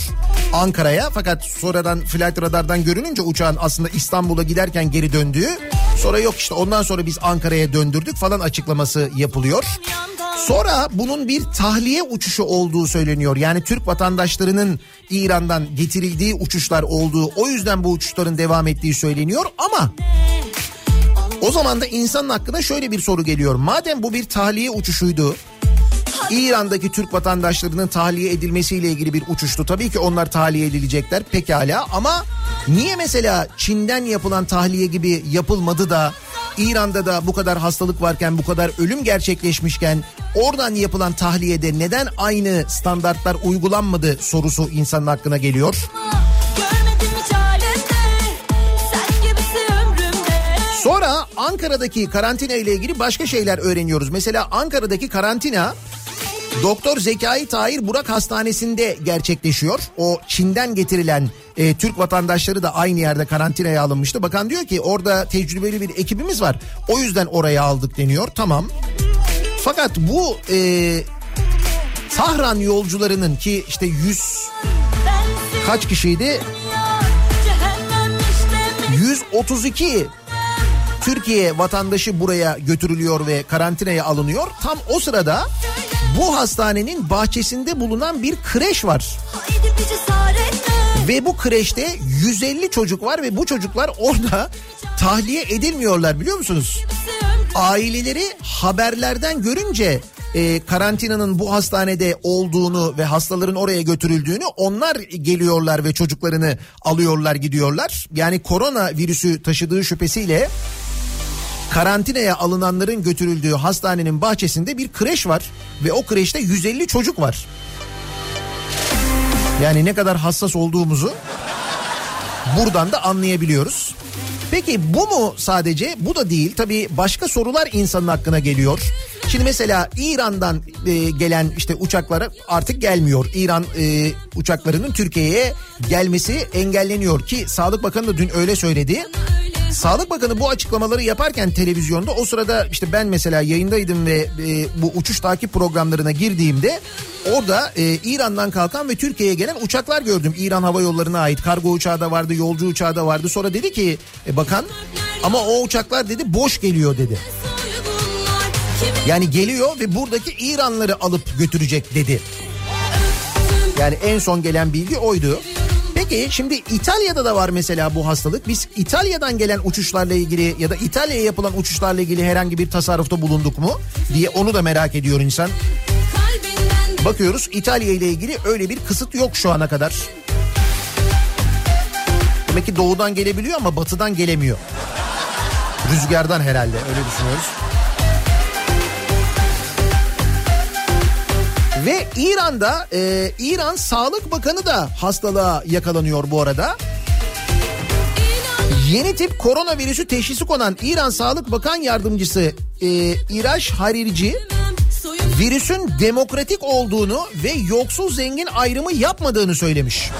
Ankara'ya. Fakat sonradan flight radardan görününce uçağın aslında İstanbul'a giderken geri döndüğü. Sonra yok işte ondan sonra biz Ankara'ya döndürdük falan açıklaması yapılıyor. Sonra bunun bir tahliye uçuşu olduğu söyleniyor. Yani Türk vatandaşlarının İran'dan getirildiği uçuşlar olduğu, o yüzden bu uçuşların devam ettiği söyleniyor ama o zaman da insanın hakkında şöyle bir soru geliyor. Madem bu bir tahliye uçuşuydu. İran'daki Türk vatandaşlarının tahliye edilmesiyle ilgili bir uçuştu. Tabii ki onlar tahliye edilecekler pekala ama niye mesela Çin'den yapılan tahliye gibi yapılmadı da İran'da da bu kadar hastalık varken bu kadar ölüm gerçekleşmişken oradan yapılan tahliyede neden aynı standartlar uygulanmadı sorusu insanın aklına geliyor. Görmedim Ankara'daki karantina ile ilgili başka şeyler öğreniyoruz. Mesela Ankara'daki karantina Doktor Zekai Tahir Burak Hastanesi'nde gerçekleşiyor. O Çin'den getirilen e, Türk vatandaşları da aynı yerde karantinaya alınmıştı. Bakan diyor ki orada tecrübeli bir ekibimiz var. O yüzden oraya aldık deniyor. Tamam. Fakat bu e, Tahran yolcularının ki işte 100 Bensiz kaç kişiydi? ya Cehennem işte 132 Türkiye vatandaşı buraya götürülüyor ve karantinaya alınıyor. Tam o sırada bu hastanenin bahçesinde bulunan bir kreş var. Ve bu kreşte 150 çocuk var ve bu çocuklar orada tahliye edilmiyorlar biliyor musunuz? Aileleri haberlerden görünce e, karantinanın bu hastanede olduğunu ve hastaların oraya götürüldüğünü onlar geliyorlar ve çocuklarını alıyorlar gidiyorlar. Yani korona virüsü taşıdığı şüphesiyle karantinaya alınanların götürüldüğü hastanenin bahçesinde bir kreş var ve o kreşte 150 çocuk var. Yani ne kadar hassas olduğumuzu buradan da anlayabiliyoruz. Peki bu mu sadece? Bu da değil. Tabii başka sorular insanın hakkına geliyor. Şimdi mesela İran'dan e, gelen işte uçaklara artık gelmiyor. İran e, uçaklarının Türkiye'ye gelmesi engelleniyor ki Sağlık Bakanı da dün öyle söyledi. Sağlık Bakanı bu açıklamaları yaparken televizyonda o sırada işte ben mesela yayındaydım ve e, bu uçuş takip programlarına girdiğimde orada e, İran'dan kalkan ve Türkiye'ye gelen uçaklar gördüm. İran Hava Yolları'na ait kargo uçağı da vardı, yolcu uçağı da vardı. Sonra dedi ki e, bakan ama o uçaklar dedi boş geliyor dedi. Yani geliyor ve buradaki İranları alıp götürecek dedi. Yani en son gelen bilgi oydu. Peki şimdi İtalya'da da var mesela bu hastalık. Biz İtalya'dan gelen uçuşlarla ilgili ya da İtalya'ya yapılan uçuşlarla ilgili herhangi bir tasarrufta bulunduk mu diye onu da merak ediyor insan. Bakıyoruz İtalya ile ilgili öyle bir kısıt yok şu ana kadar. Demek ki doğudan gelebiliyor ama batıdan gelemiyor. Rüzgardan herhalde öyle düşünüyoruz. Ve İran'da e, İran Sağlık Bakanı da hastalığa yakalanıyor bu arada. Yeni tip koronavirüsü teşhisi konan İran Sağlık Bakan Yardımcısı e, İraş Harirci virüsün demokratik olduğunu ve yoksul zengin ayrımı yapmadığını söylemiş.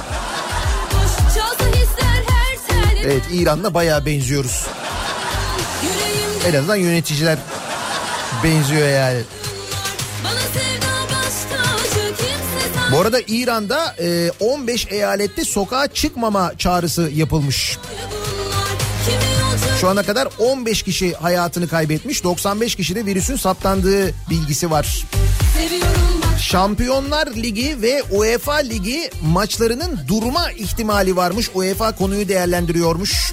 Evet İran'la bayağı benziyoruz. En azından yöneticiler benziyor yani. Bu arada İran'da e, 15 eyalette sokağa çıkmama çağrısı yapılmış. Şu ana kadar 15 kişi hayatını kaybetmiş. 95 kişi de virüsün saptandığı bilgisi var. Şampiyonlar Ligi ve UEFA Ligi maçlarının durma ihtimali varmış. UEFA konuyu değerlendiriyormuş.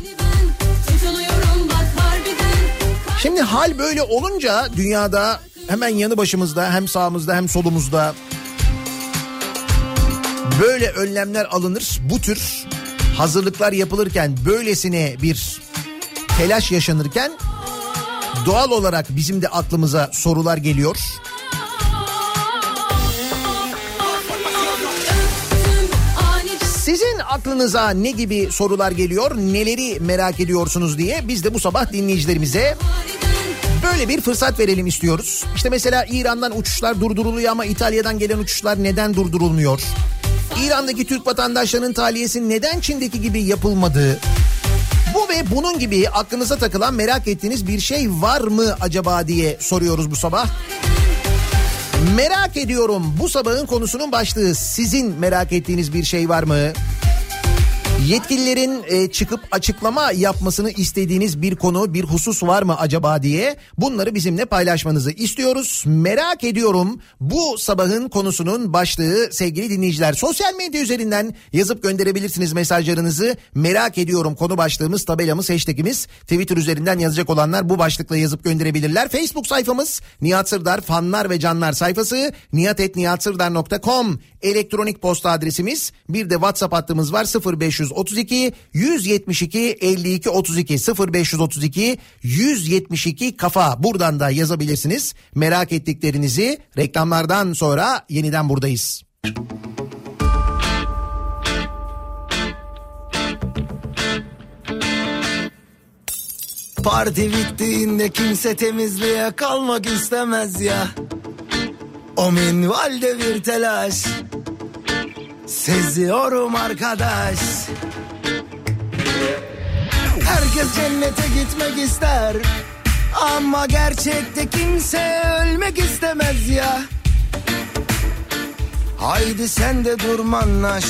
Şimdi hal böyle olunca dünyada hemen yanı başımızda hem sağımızda hem solumuzda böyle önlemler alınır. Bu tür hazırlıklar yapılırken böylesine bir telaş yaşanırken doğal olarak bizim de aklımıza sorular geliyor. Sizin aklınıza ne gibi sorular geliyor, neleri merak ediyorsunuz diye biz de bu sabah dinleyicilerimize böyle bir fırsat verelim istiyoruz. İşte mesela İran'dan uçuşlar durduruluyor ama İtalya'dan gelen uçuşlar neden durdurulmuyor? İran'daki Türk vatandaşlarının tahliyesi neden Çin'deki gibi yapılmadı? Bu ve bunun gibi aklınıza takılan merak ettiğiniz bir şey var mı acaba diye soruyoruz bu sabah. Merak ediyorum bu sabahın konusunun başlığı sizin merak ettiğiniz bir şey var mı? Yetkililerin e, çıkıp açıklama yapmasını istediğiniz bir konu, bir husus var mı acaba diye bunları bizimle paylaşmanızı istiyoruz. Merak ediyorum bu sabahın konusunun başlığı sevgili dinleyiciler. Sosyal medya üzerinden yazıp gönderebilirsiniz mesajlarınızı. Merak ediyorum konu başlığımız, tabelamız, hashtagimiz. Twitter üzerinden yazacak olanlar bu başlıkla yazıp gönderebilirler. Facebook sayfamız Nihat Sırdar fanlar ve canlar sayfası nihatetnihatsırdar.com elektronik posta adresimiz. Bir de WhatsApp hattımız var 0532 172 52 32 0532 172 kafa. Buradan da yazabilirsiniz. Merak ettiklerinizi reklamlardan sonra yeniden buradayız. Parti bittiğinde kimse temizliğe kalmak istemez ya. O minvalde bir telaş. Seziyorum arkadaş. Herkes cennete gitmek ister. Ama gerçekte kimse ölmek istemez ya. Haydi sen de durmanlaş.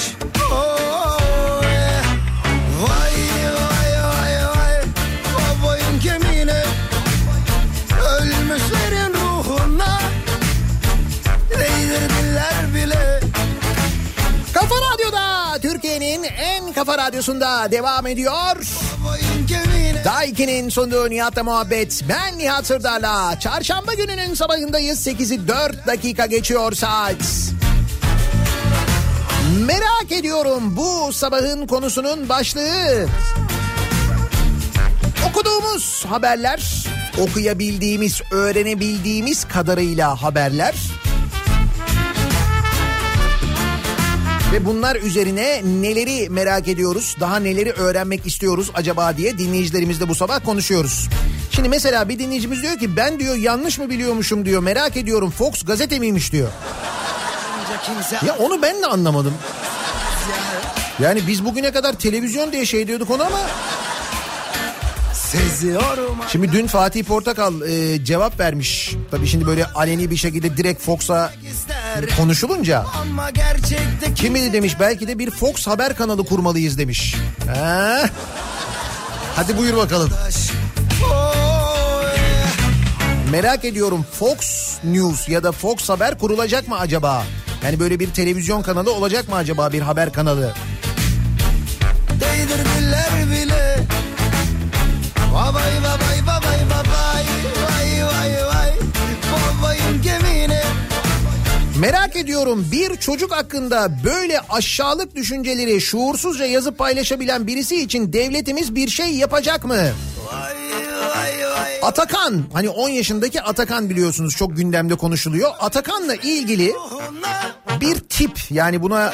Oh, kafa radyosunda devam ediyor. Daiki'nin sunduğu Nihat'la muhabbet. Ben Nihat Sırdar'la. Çarşamba gününün sabahındayız. 8'i 4 dakika geçiyor saat. Merak ediyorum bu sabahın konusunun başlığı. Okuduğumuz haberler, okuyabildiğimiz, öğrenebildiğimiz kadarıyla haberler. Ve bunlar üzerine neleri merak ediyoruz, daha neleri öğrenmek istiyoruz acaba diye dinleyicilerimizle bu sabah konuşuyoruz. Şimdi mesela bir dinleyicimiz diyor ki ben diyor yanlış mı biliyormuşum diyor merak ediyorum Fox gazete miymiş diyor. Ya onu ben de anlamadım. Yani biz bugüne kadar televizyon diye şey diyorduk ona ama seziyorum. şimdi dün Fatih Portakal e, cevap vermiş. Tabii şimdi böyle aleni bir şekilde direkt Fox'a konuşulunca Ama gerçekte Kim bilir demiş belki de bir Fox haber kanalı kurmalıyız demiş. Ha? Hadi buyur bakalım. Merak ediyorum Fox News ya da Fox Haber kurulacak mı acaba? Yani böyle bir televizyon kanalı olacak mı acaba bir haber kanalı? Merak ediyorum bir çocuk hakkında böyle aşağılık düşünceleri şuursuzca yazıp paylaşabilen birisi için devletimiz bir şey yapacak mı? Atakan hani 10 yaşındaki Atakan biliyorsunuz çok gündemde konuşuluyor. Atakan'la ilgili bir tip yani buna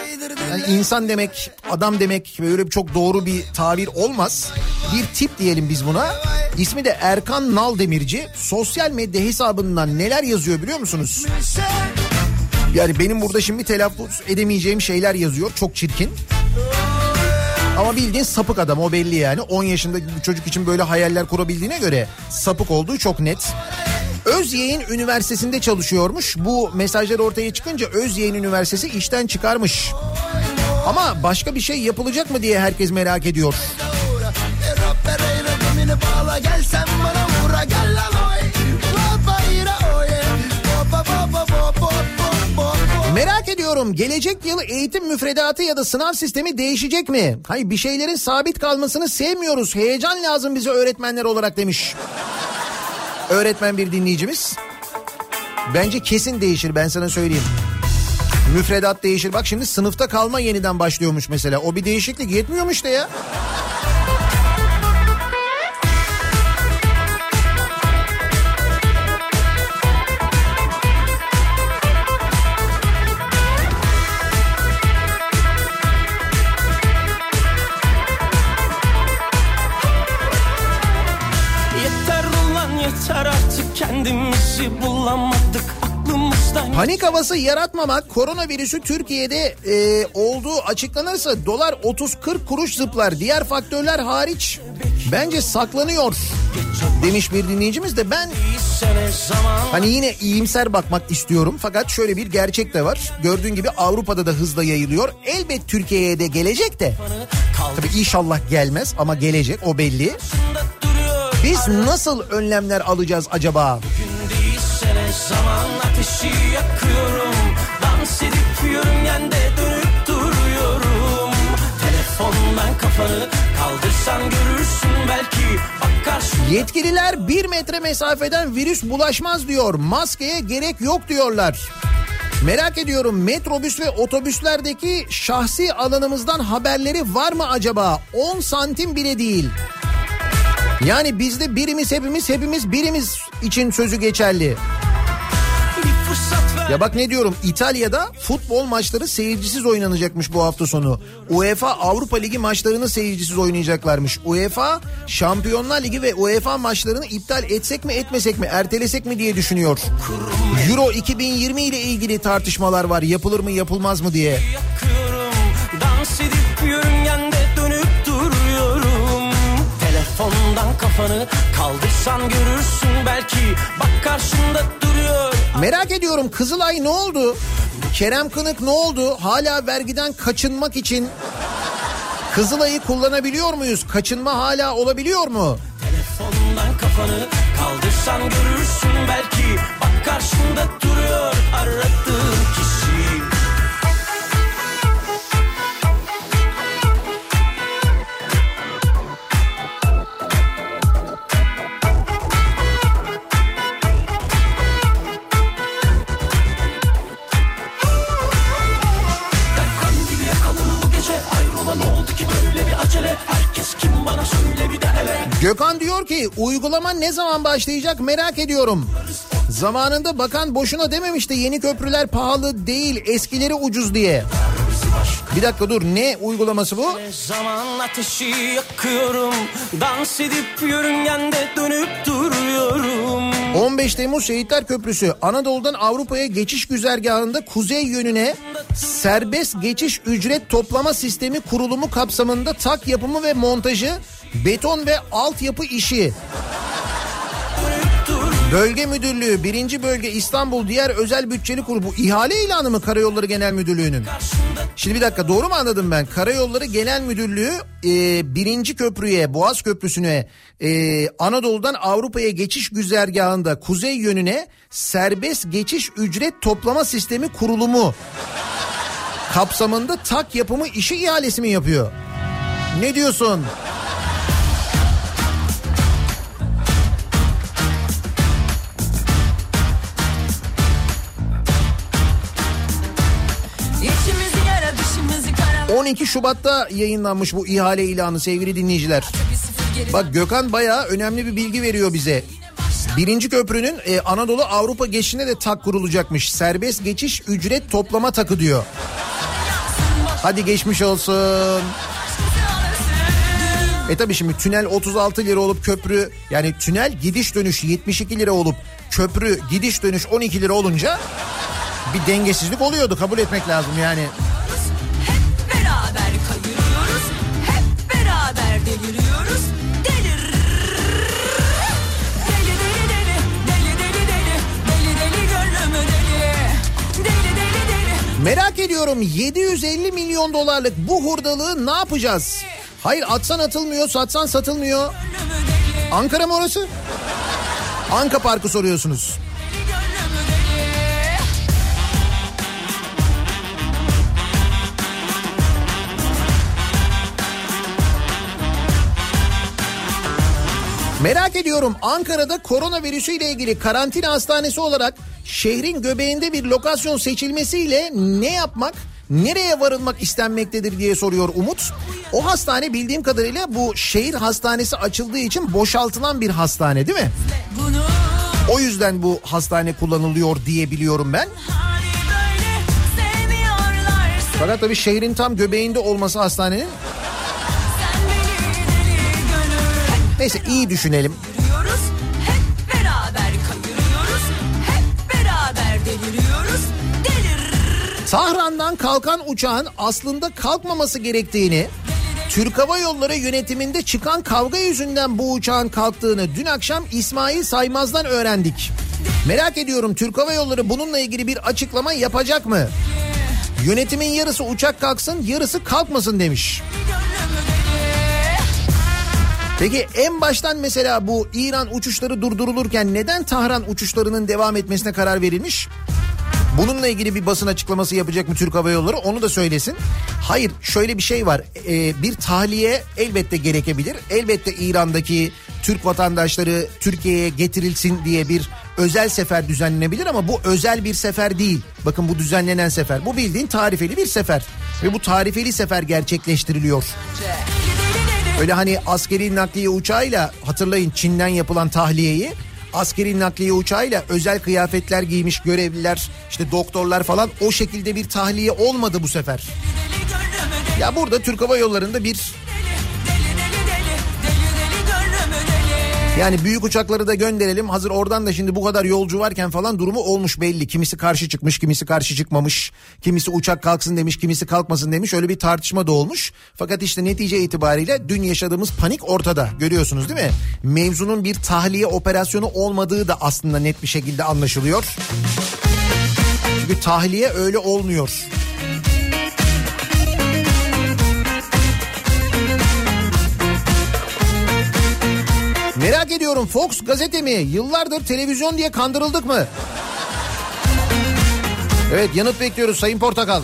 Yani insan demek, adam demek böyle çok doğru bir tabir olmaz. Bir tip diyelim biz buna. İsmi de Erkan Nal Demirci. Sosyal medya hesabından neler yazıyor biliyor musunuz? Yani benim burada şimdi telaffuz edemeyeceğim şeyler yazıyor. Çok çirkin. Ama bildiğin sapık adam o belli yani. 10 yaşındaki bir çocuk için böyle hayaller kurabildiğine göre sapık olduğu çok net. Özyeğin Üniversitesi'nde çalışıyormuş. Bu mesajlar ortaya çıkınca Özyeğin Üniversitesi işten çıkarmış. Ama başka bir şey yapılacak mı diye herkes merak ediyor. Merak ediyorum gelecek yıl eğitim müfredatı ya da sınav sistemi değişecek mi? Hayır bir şeylerin sabit kalmasını sevmiyoruz. Heyecan lazım bize öğretmenler olarak demiş. Öğretmen bir dinleyicimiz. Bence kesin değişir ben sana söyleyeyim. Müfredat değişir. Bak şimdi sınıfta kalma yeniden başlıyormuş mesela. O bir değişiklik yetmiyormuş da ya. Kendimizi bulamadık Panik havası yaratmamak koronavirüsü Türkiye'de e, olduğu açıklanırsa dolar 30-40 kuruş zıplar. Diğer faktörler hariç bence saklanıyor demiş bir dinleyicimiz de ben hani yine iyimser bakmak istiyorum. Fakat şöyle bir gerçek de var. Gördüğün gibi Avrupa'da da hızla yayılıyor. Elbet Türkiye'ye de gelecek de. Tabii inşallah gelmez ama gelecek o belli. Biz nasıl önlemler alacağız acaba? Değil zaman ateşi yakıyorum Dans edip yörüngende dönüp duruyorum Telefondan kafanı kaldırsan görürsün belki Bak karşında Yetkililer bir metre mesafeden virüs bulaşmaz diyor. Maskeye gerek yok diyorlar. Merak ediyorum metrobüs ve otobüslerdeki şahsi alanımızdan haberleri var mı acaba? 10 santim bile değil. Yani bizde birimiz hepimiz hepimiz birimiz için sözü geçerli. Ya bak ne diyorum İtalya'da futbol maçları seyircisiz oynanacakmış bu hafta sonu. UEFA Avrupa Ligi maçlarını seyircisiz oynayacaklarmış. UEFA Şampiyonlar Ligi ve UEFA maçlarını iptal etsek mi etmesek mi ertelesek mi diye düşünüyor. Euro 2020 ile ilgili tartışmalar var yapılır mı yapılmaz mı diye. Dans edip yörüngende dönüp duruyorum Telefondan kafanı kaldırsan görürsün belki Bak karşında duruyor Merak ediyorum Kızılay ne oldu? Kerem Kınık ne oldu? Hala vergiden kaçınmak için Kızılay'ı kullanabiliyor muyuz? Kaçınma hala olabiliyor mu? Telefondan kafanı kaldırsan görürsün belki Bak karşında duruyor aradığın kişi Gökhan diyor ki uygulama ne zaman başlayacak merak ediyorum. Zamanında bakan boşuna dememişti yeni köprüler pahalı değil eskileri ucuz diye. Bir dakika dur ne uygulaması bu? Zaman ateşi yakıyorum Dans edip yörüngende dönüp duruyorum 15 Temmuz Şehitler Köprüsü Anadolu'dan Avrupa'ya geçiş güzergahında kuzey yönüne serbest geçiş ücret toplama sistemi kurulumu kapsamında tak yapımı ve montajı, beton ve altyapı işi. Bölge Müdürlüğü, 1. Bölge İstanbul Diğer Özel Bütçeli Kurulu ihale ilanı mı Karayolları Genel Müdürlüğü'nün? Şimdi bir dakika doğru mu anladım ben? Karayolları Genel Müdürlüğü e, birinci köprüye, Boğaz Köprüsü'ne e, Anadolu'dan Avrupa'ya geçiş güzergahında kuzey yönüne serbest geçiş ücret toplama sistemi kurulumu kapsamında tak yapımı işi ihalesi mi yapıyor? Ne diyorsun? 12 Şubat'ta yayınlanmış bu ihale ilanı sevgili dinleyiciler. Bak Gökhan bayağı önemli bir bilgi veriyor bize. Birinci köprünün e, Anadolu Avrupa geçişine de tak kurulacakmış. Serbest geçiş ücret toplama takı diyor. Hadi geçmiş olsun. E tabi şimdi tünel 36 lira olup köprü yani tünel gidiş dönüş 72 lira olup köprü gidiş dönüş 12 lira olunca bir dengesizlik oluyordu kabul etmek lazım yani. Merak ediyorum 750 milyon dolarlık bu hurdalığı ne yapacağız? Hayır atsan atılmıyor satsan satılmıyor. Ankara mı orası? Anka Parkı soruyorsunuz. Merak ediyorum Ankara'da koronavirüsü ile ilgili karantina hastanesi olarak şehrin göbeğinde bir lokasyon seçilmesiyle ne yapmak, nereye varılmak istenmektedir diye soruyor Umut. O hastane bildiğim kadarıyla bu şehir hastanesi açıldığı için boşaltılan bir hastane değil mi? O yüzden bu hastane kullanılıyor diye biliyorum ben. hani. Fakat tabii şehrin tam göbeğinde olması hastanenin neyse iyi düşünelim. Hep beraber kayırıyoruz, hep beraber deliriyoruz, delir. Tahran'dan kalkan uçağın aslında kalkmaması gerektiğini, Türk Hava Yolları yönetiminde çıkan kavga yüzünden bu uçağın kalktığını dün akşam İsmail Saymaz'dan öğrendik. Merak ediyorum Türk Hava Yolları bununla ilgili bir açıklama yapacak mı? Yönetimin yarısı uçak kalksın, yarısı kalkmasın demiş. Peki en baştan mesela bu İran uçuşları durdurulurken neden Tahran uçuşlarının devam etmesine karar verilmiş? Bununla ilgili bir basın açıklaması yapacak mı Türk Hava Yolları onu da söylesin. Hayır şöyle bir şey var Ee, bir tahliye elbette gerekebilir. Elbette İran'daki Türk vatandaşları Türkiye'ye getirilsin diye bir özel sefer düzenlenebilir ama bu özel bir sefer değil. Bakın bu düzenlenen sefer bu bildiğin tarifeli bir sefer ve bu tarifeli sefer gerçekleştiriliyor. Öyle hani askeri nakliye uçağıyla hatırlayın Çin'den yapılan tahliyeyi askeri nakliye uçağıyla özel kıyafetler giymiş görevliler işte doktorlar falan o şekilde bir tahliye olmadı bu sefer. Ya burada Türk Hava Yolları'nda bir yani büyük uçakları da gönderelim hazır oradan da şimdi bu kadar yolcu varken falan durumu olmuş belli. Kimisi karşı çıkmış kimisi karşı çıkmamış. Kimisi uçak kalksın demiş kimisi kalkmasın demiş öyle bir tartışma da olmuş. Fakat işte netice itibariyle dün yaşadığımız panik ortada görüyorsunuz değil mi? Mevzunun bir tahliye operasyonu olmadığı da aslında net bir şekilde anlaşılıyor. Çünkü tahliye öyle olmuyor. Merak ediyorum Fox gazete mi? Yıllardır televizyon diye kandırıldık mı? Evet yanıt bekliyoruz Sayın Portakal.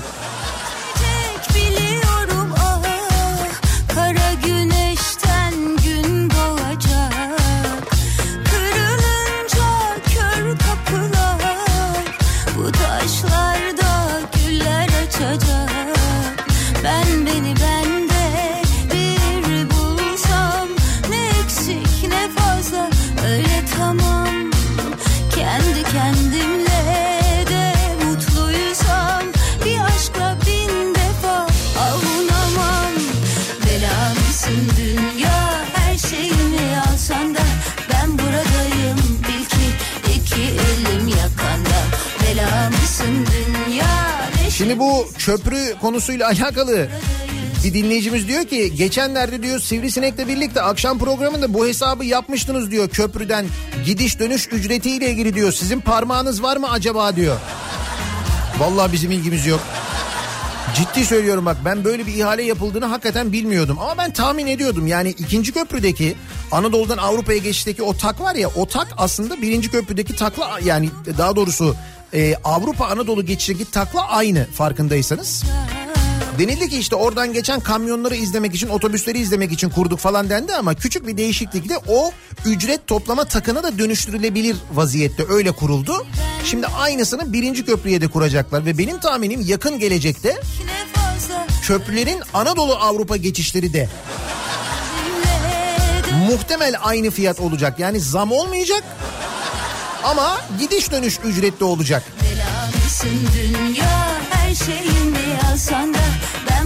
Köprü konusuyla (laughs) alakalı bir dinleyicimiz diyor ki geçenlerde diyor Sivrisinek'le birlikte akşam programında bu hesabı yapmıştınız diyor köprüden gidiş dönüş ücretiyle ilgili diyor. Sizin parmağınız var mı acaba diyor. Vallahi bizim ilgimiz yok. Ciddi söylüyorum bak ben böyle bir ihale yapıldığını hakikaten bilmiyordum. Ama ben tahmin ediyordum yani ikinci köprüdeki Anadolu'dan Avrupa'ya geçişteki o tak var ya o tak aslında birinci köprüdeki takla yani daha doğrusu e, Avrupa Anadolu geçişindeki takla aynı farkındaysanız. Denildi ki işte oradan geçen kamyonları izlemek için otobüsleri izlemek için kurduk falan dendi ama küçük bir değişiklikle o ücret toplama takına da dönüştürülebilir vaziyette öyle kuruldu. Şimdi aynısını birinci köprüye de kuracaklar ve benim tahminim yakın gelecekte köprülerin Anadolu Avrupa geçişleri de muhtemel aynı fiyat olacak. Yani zam olmayacak ama gidiş dönüş ücretli olacak. Belamsın dünya her şeyimi alsan da Ben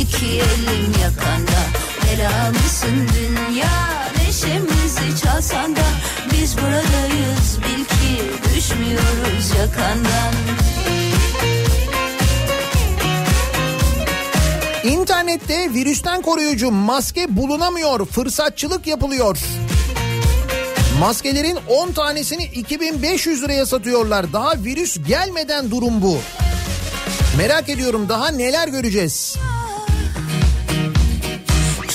iki elim yakanda Bela mısın dünya neşemizi çalsan da Biz buradayız bil ki düşmüyoruz yakandan İnternette virüsten koruyucu maske bulunamıyor, fırsatçılık yapılıyor. Maskelerin 10 tanesini 2500 liraya satıyorlar. Daha virüs gelmeden durum bu. Merak ediyorum daha neler göreceğiz.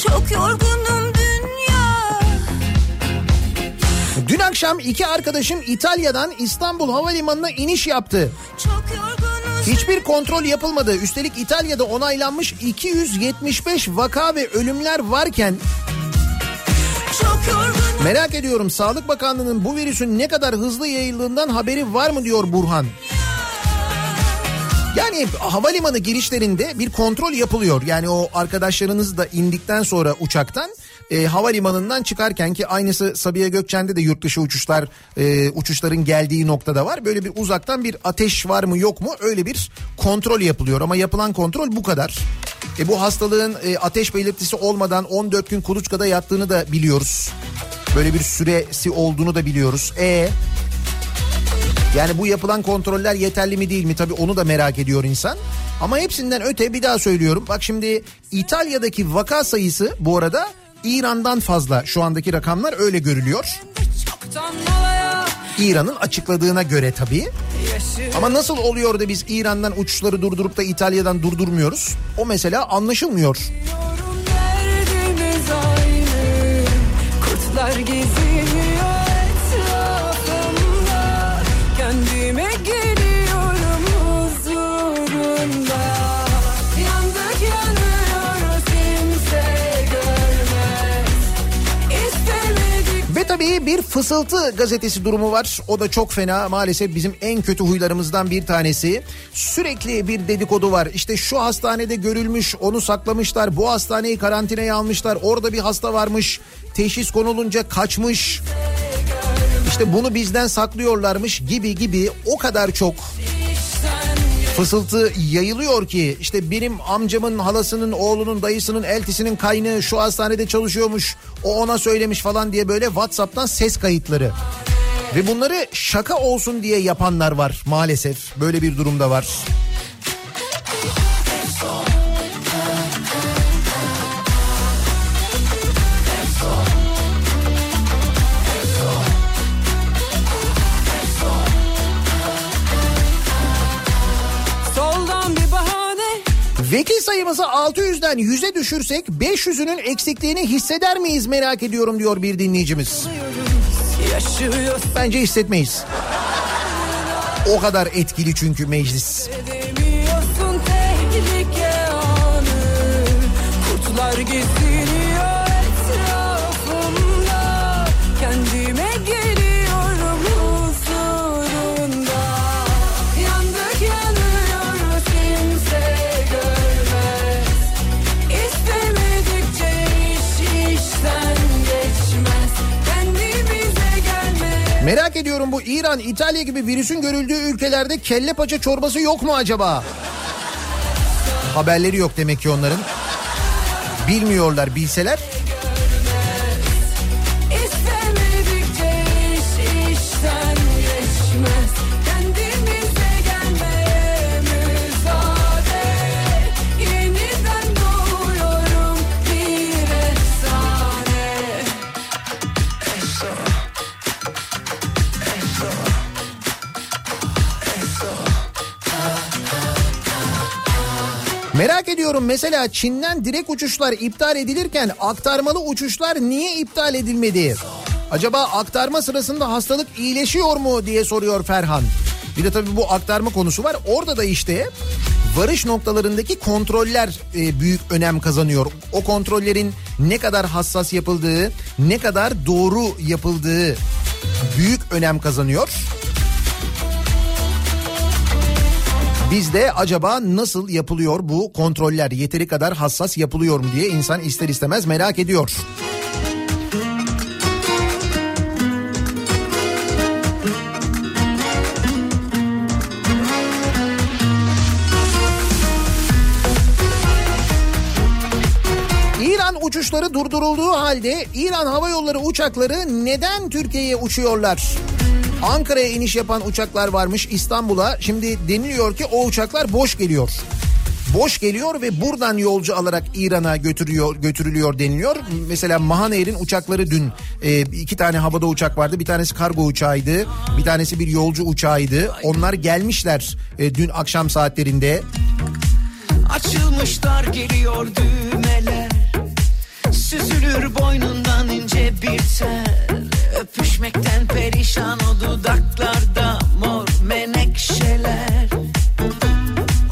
Çok yorgunum dünya Dün akşam iki arkadaşım İtalya'dan İstanbul Havalimanı'na iniş yaptı. Hiçbir kontrol yapılmadı. Üstelik İtalya'da onaylanmış 275 vaka ve ölümler varken merak ediyorum Sağlık Bakanlığı'nın bu virüsün ne kadar hızlı yayıldığından haberi var mı diyor Burhan. Yani havalimanı girişlerinde bir kontrol yapılıyor. Yani o arkadaşlarınız da indikten sonra uçaktan e, havalimanından çıkarken ki aynısı Sabiha Gökçen'de de yurt dışı uçuşlar e, uçuşların geldiği noktada var. Böyle bir uzaktan bir ateş var mı yok mu öyle bir kontrol yapılıyor ama yapılan kontrol bu kadar. E, bu hastalığın e, ateş belirtisi olmadan 14 gün kuluçkada yattığını da biliyoruz. Böyle bir süresi olduğunu da biliyoruz. E yani bu yapılan kontroller yeterli mi değil mi tabii onu da merak ediyor insan. Ama hepsinden öte bir daha söylüyorum. Bak şimdi İtalya'daki vaka sayısı bu arada İran'dan fazla. Şu andaki rakamlar öyle görülüyor. İran'ın açıkladığına göre tabii. Ama nasıl oluyor da biz İran'dan uçuşları durdurup da İtalya'dan durdurmuyoruz? O mesela anlaşılmıyor. Kurtlar geziniyor tabii bir fısıltı gazetesi durumu var. O da çok fena. Maalesef bizim en kötü huylarımızdan bir tanesi. Sürekli bir dedikodu var. İşte şu hastanede görülmüş, onu saklamışlar. Bu hastaneyi karantinaya almışlar. Orada bir hasta varmış. Teşhis konulunca kaçmış. İşte bunu bizden saklıyorlarmış gibi gibi o kadar çok fısıltı yayılıyor ki işte benim amcamın halasının oğlunun dayısının eltisinin kaynı şu hastanede çalışıyormuş o ona söylemiş falan diye böyle Whatsapp'tan ses kayıtları. Ve bunları şaka olsun diye yapanlar var maalesef böyle bir durumda var. Vekil sayımızı 600'den 100'e düşürsek 500'ünün eksikliğini hisseder miyiz merak ediyorum diyor bir dinleyicimiz. Bence hissetmeyiz. O kadar etkili çünkü meclis. Edemiyorsun Merak ediyorum bu İran, İtalya gibi virüsün görüldüğü ülkelerde kelle paça çorbası yok mu acaba? Haberleri yok demek ki onların. Bilmiyorlar bilseler. Merak ediyorum mesela Çin'den direkt uçuşlar iptal edilirken aktarmalı uçuşlar niye iptal edilmedi? Acaba aktarma sırasında hastalık iyileşiyor mu diye soruyor Ferhan. Bir de tabii bu aktarma konusu var. Orada da işte varış noktalarındaki kontroller e, büyük önem kazanıyor. O kontrollerin ne kadar hassas yapıldığı, ne kadar doğru yapıldığı büyük önem kazanıyor. Bizde acaba nasıl yapılıyor bu kontroller? Yeteri kadar hassas yapılıyor mu diye insan ister istemez merak ediyor. uçuşları durdurulduğu halde İran Hava Yolları uçakları neden Türkiye'ye uçuyorlar? Ankara'ya iniş yapan uçaklar varmış İstanbul'a. Şimdi deniliyor ki o uçaklar boş geliyor. Boş geliyor ve buradan yolcu alarak İran'a götürüyor götürülüyor deniliyor. Mesela Mahaneir'in uçakları dün e, iki tane havada uçak vardı. Bir tanesi kargo uçağıydı. Bir tanesi bir yolcu uçağıydı. Onlar gelmişler e, dün akşam saatlerinde. Açılmışlar geliyor düğmeler Süzülür boynundan ince bir tel Öpüşmekten perişan o dudaklarda mor menekşeler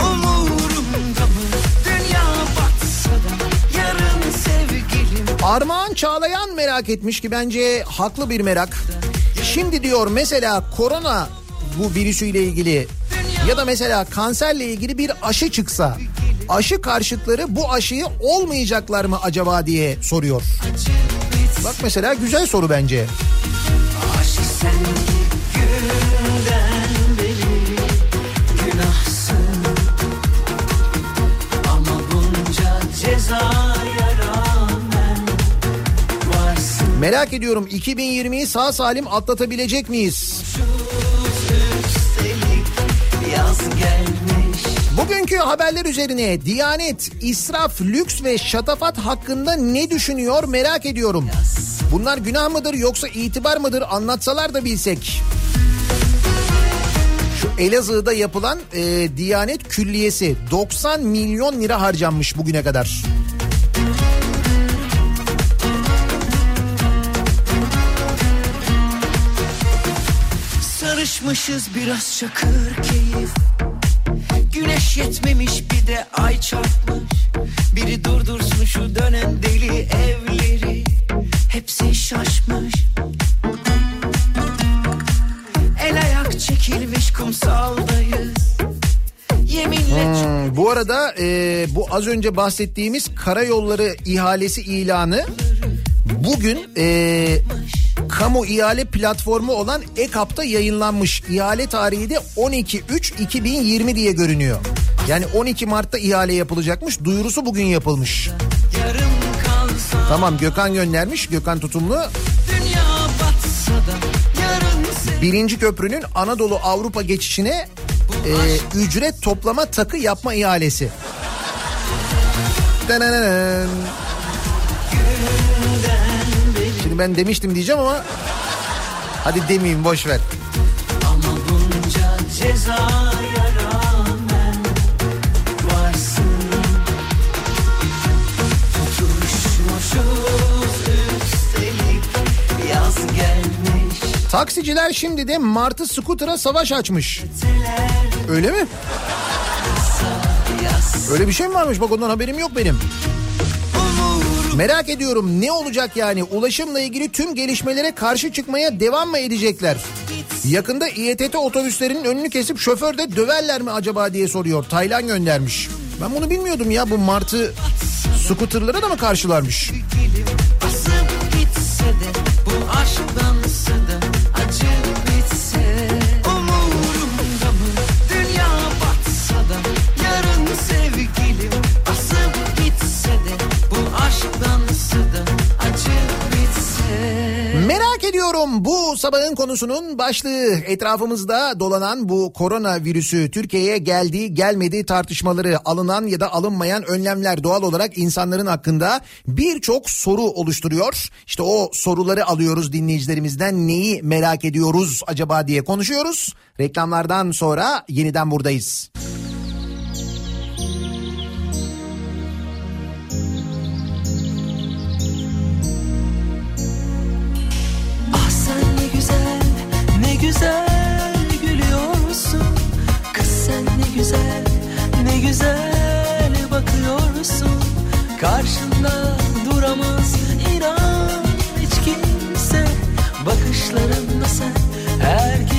Umurumda mı dünya batsa da yarın sevgilim Armağan Çağlayan merak etmiş ki bence haklı bir merak. Şimdi diyor mesela korona bu virüsüyle ilgili ya da mesela kanserle ilgili bir aşı çıksa aşı karşıtları bu aşıyı olmayacaklar mı acaba diye soruyor. Bak mesela güzel soru bence. Aşk sen Merak ediyorum 2020'yi sağ salim atlatabilecek miyiz? Bugünkü haberler üzerine Diyanet, israf, lüks ve şatafat hakkında ne düşünüyor merak ediyorum. Bunlar günah mıdır yoksa itibar mıdır anlatsalar da bilsek. Şu Elazığ'da yapılan e, Diyanet Külliyesi 90 milyon lira harcanmış bugüne kadar. Sarışmışız biraz çakır keyif Güneş yetmemiş bir de ay çarpmış. Biri durdursun şu dönen deli evleri. Hepsi şaşmış. El ayak çekilmiş kumsaldayız. Hmm, bu arada e, bu az önce bahsettiğimiz karayolları ihalesi ilanı bugün e, kamu ihale platformu olan EKAP'ta yayınlanmış. İhale tarihi de 12.3.2020 diye görünüyor. Yani 12 Mart'ta ihale yapılacakmış. Duyurusu bugün yapılmış. Tamam Gökhan göndermiş. Gökhan tutumlu. Birinci köprünün Anadolu Avrupa geçişine e, ücret toplama takı yapma ihalesi. Dananana. Şimdi ben demiştim diyeceğim ama hadi demeyeyim boş ver. Ama bunca cezaya Taksiciler şimdi de Martı Scooter'a savaş açmış. Öyle mi? Öyle bir şey mi varmış? Bak ondan haberim yok benim. Merak ediyorum ne olacak yani? Ulaşımla ilgili tüm gelişmelere karşı çıkmaya devam mı edecekler? Yakında İETT otobüslerinin önünü kesip şoför de döverler mi acaba diye soruyor. Taylan göndermiş. Ben bunu bilmiyordum ya bu Martı scooterlara da mı karşılarmış? Basıp gitse de bu aşktan sabahın konusunun başlığı etrafımızda dolanan bu korona virüsü Türkiye'ye geldi gelmedi tartışmaları alınan ya da alınmayan önlemler doğal olarak insanların hakkında birçok soru oluşturuyor. İşte o soruları alıyoruz dinleyicilerimizden neyi merak ediyoruz acaba diye konuşuyoruz. Reklamlardan sonra yeniden buradayız. Ah güzel gülüyorsun. Kız sen ne güzel, ne güzel bakıyorsun. Karşında duramaz inan hiç kimse. Bakışlarında sen herkesi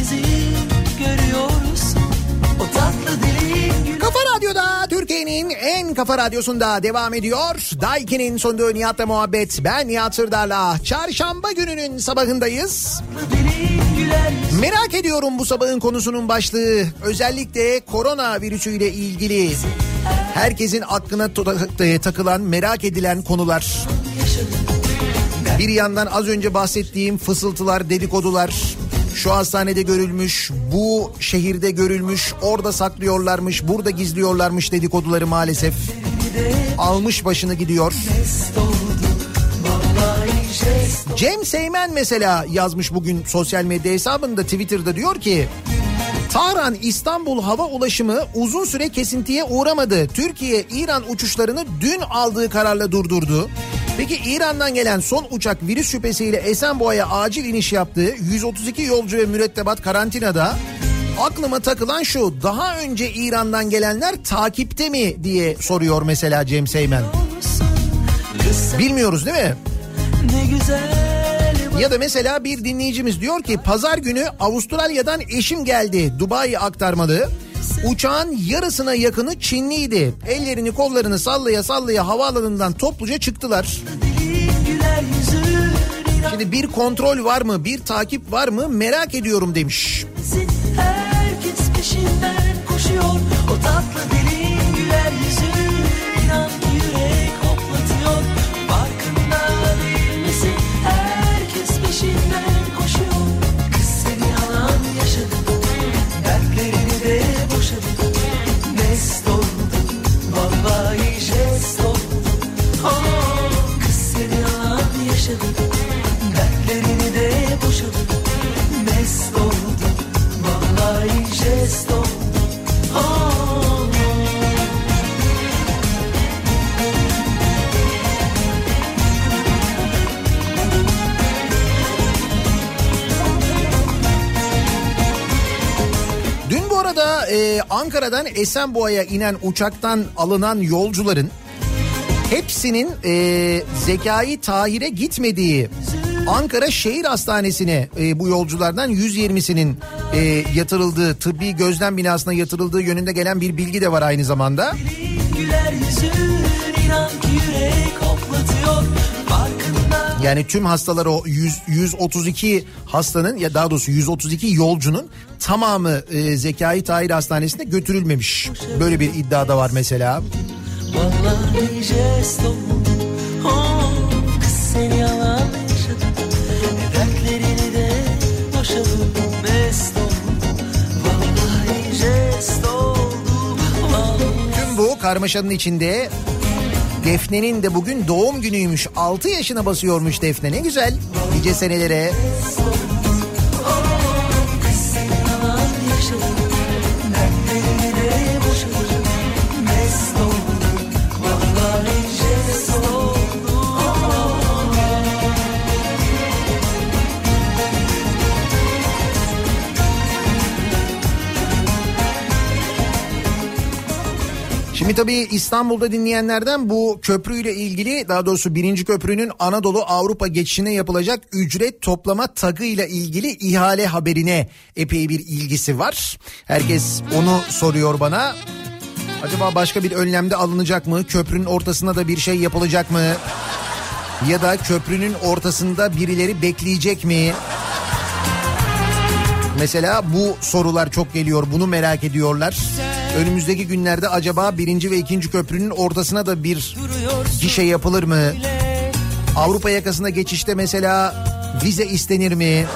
Türkiye'nin en kafa radyosunda devam ediyor. Daiki'nin sunduğu Nihat'la muhabbet. Ben Nihat Sırdar'la. Çarşamba gününün sabahındayız. Merak ediyorum bu sabahın konusunun başlığı. Özellikle korona virüsüyle ilgili herkesin aklına takılan, merak edilen konular. Bir yandan az önce bahsettiğim fısıltılar, dedikodular şu hastanede görülmüş, bu şehirde görülmüş, orada saklıyorlarmış, burada gizliyorlarmış dedikoduları maalesef. Almış başını gidiyor. Cem Seymen mesela yazmış bugün sosyal medya hesabında Twitter'da diyor ki Tahran İstanbul hava ulaşımı uzun süre kesintiye uğramadı. Türkiye İran uçuşlarını dün aldığı kararla durdurdu. Peki İran'dan gelen son uçak virüs şüphesiyle Esenboğa'ya acil iniş yaptı. 132 yolcu ve mürettebat karantinada. Aklıma takılan şu daha önce İran'dan gelenler takipte mi diye soruyor mesela Cem Seymen. Bilmiyoruz değil mi? Ne güzel Ya da mesela bir dinleyicimiz diyor ki pazar günü Avustralya'dan eşim geldi Dubai aktarmalı. Uçağın yarısına yakını Çinliydi. Ellerini kollarını sallaya sallaya havaalanından topluca çıktılar. Şimdi bir kontrol var mı bir takip var mı merak ediyorum demiş. Herkes peşinden koşuyor O tatlı dilin Ankara'dan Esenboğa'ya inen uçaktan alınan yolcuların hepsinin e, Zekai Tahir'e gitmediği Ankara Şehir Hastanesi'ne e, bu yolculardan 120'sinin e, yatırıldığı tıbbi gözlem binasına yatırıldığı yönünde gelen bir bilgi de var aynı zamanda. Güler inan ki yürek Yani tüm hastalar o 100, 132 hastanın ya daha doğrusu 132 yolcunun tamamı e, Zekai Tahir Hastanesi'ne götürülmemiş. Böyle bir iddia da var mesela. Tüm bu karmaşanın içinde Defne'nin de bugün doğum günüymüş. 6 yaşına basıyormuş Defne ne güzel. Nice senelere. yalan Şimdi tabii İstanbul'da dinleyenlerden bu köprüyle ilgili daha doğrusu birinci köprünün Anadolu Avrupa geçişine yapılacak ücret toplama tagı ile ilgili ihale haberine epey bir ilgisi var. Herkes onu soruyor bana. Acaba başka bir önlemde alınacak mı? Köprünün ortasına da bir şey yapılacak mı? Ya da köprünün ortasında birileri bekleyecek mi? Mesela bu sorular çok geliyor. Bunu merak ediyorlar. Önümüzdeki günlerde acaba birinci ve ikinci köprünün ortasına da bir gişe yapılır mı? Avrupa yakasına geçişte mesela vize istenir mi?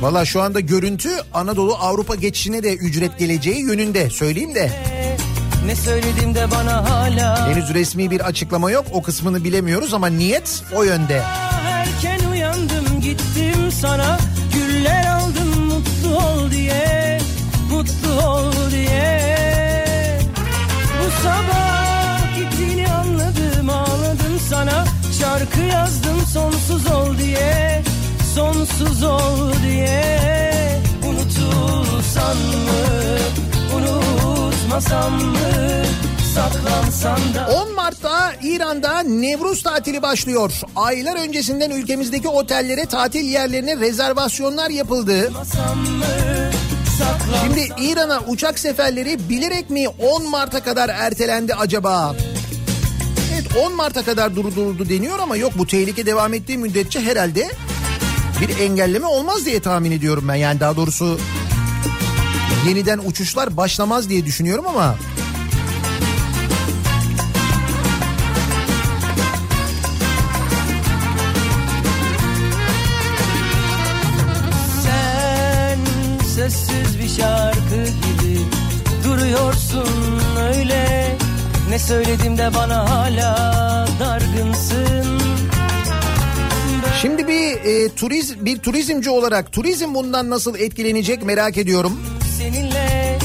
Valla şu anda görüntü Anadolu Avrupa geçişine de ücret geleceği yönünde söyleyeyim de. Ne söyledim de bana hala Henüz resmi bir açıklama yok o kısmını bilemiyoruz ama niyet o yönde. Sana Güller aldım mutlu ol diye Mutlu ol diye. Bu sabah gittiğini anladım ağladım sana Şarkı yazdım sonsuz ol diye Sonsuz ol diye. Unutulsan mı Unutmasam mı 10 Mart'ta İran'da Nevruz tatili başlıyor. Aylar öncesinden ülkemizdeki otellere tatil yerlerine rezervasyonlar yapıldı. Şimdi İran'a uçak seferleri bilerek mi 10 Mart'a kadar ertelendi acaba? Evet 10 Mart'a kadar durduruldu deniyor ama yok bu tehlike devam ettiği müddetçe herhalde bir engelleme olmaz diye tahmin ediyorum ben. Yani daha doğrusu yeniden uçuşlar başlamaz diye düşünüyorum ama sözsüz bir şarkı gibi Duruyorsun öyle Ne söyledim de bana hala dargınsın Şimdi bir e, turiz bir turizmci olarak turizm bundan nasıl etkilenecek merak ediyorum. Seninle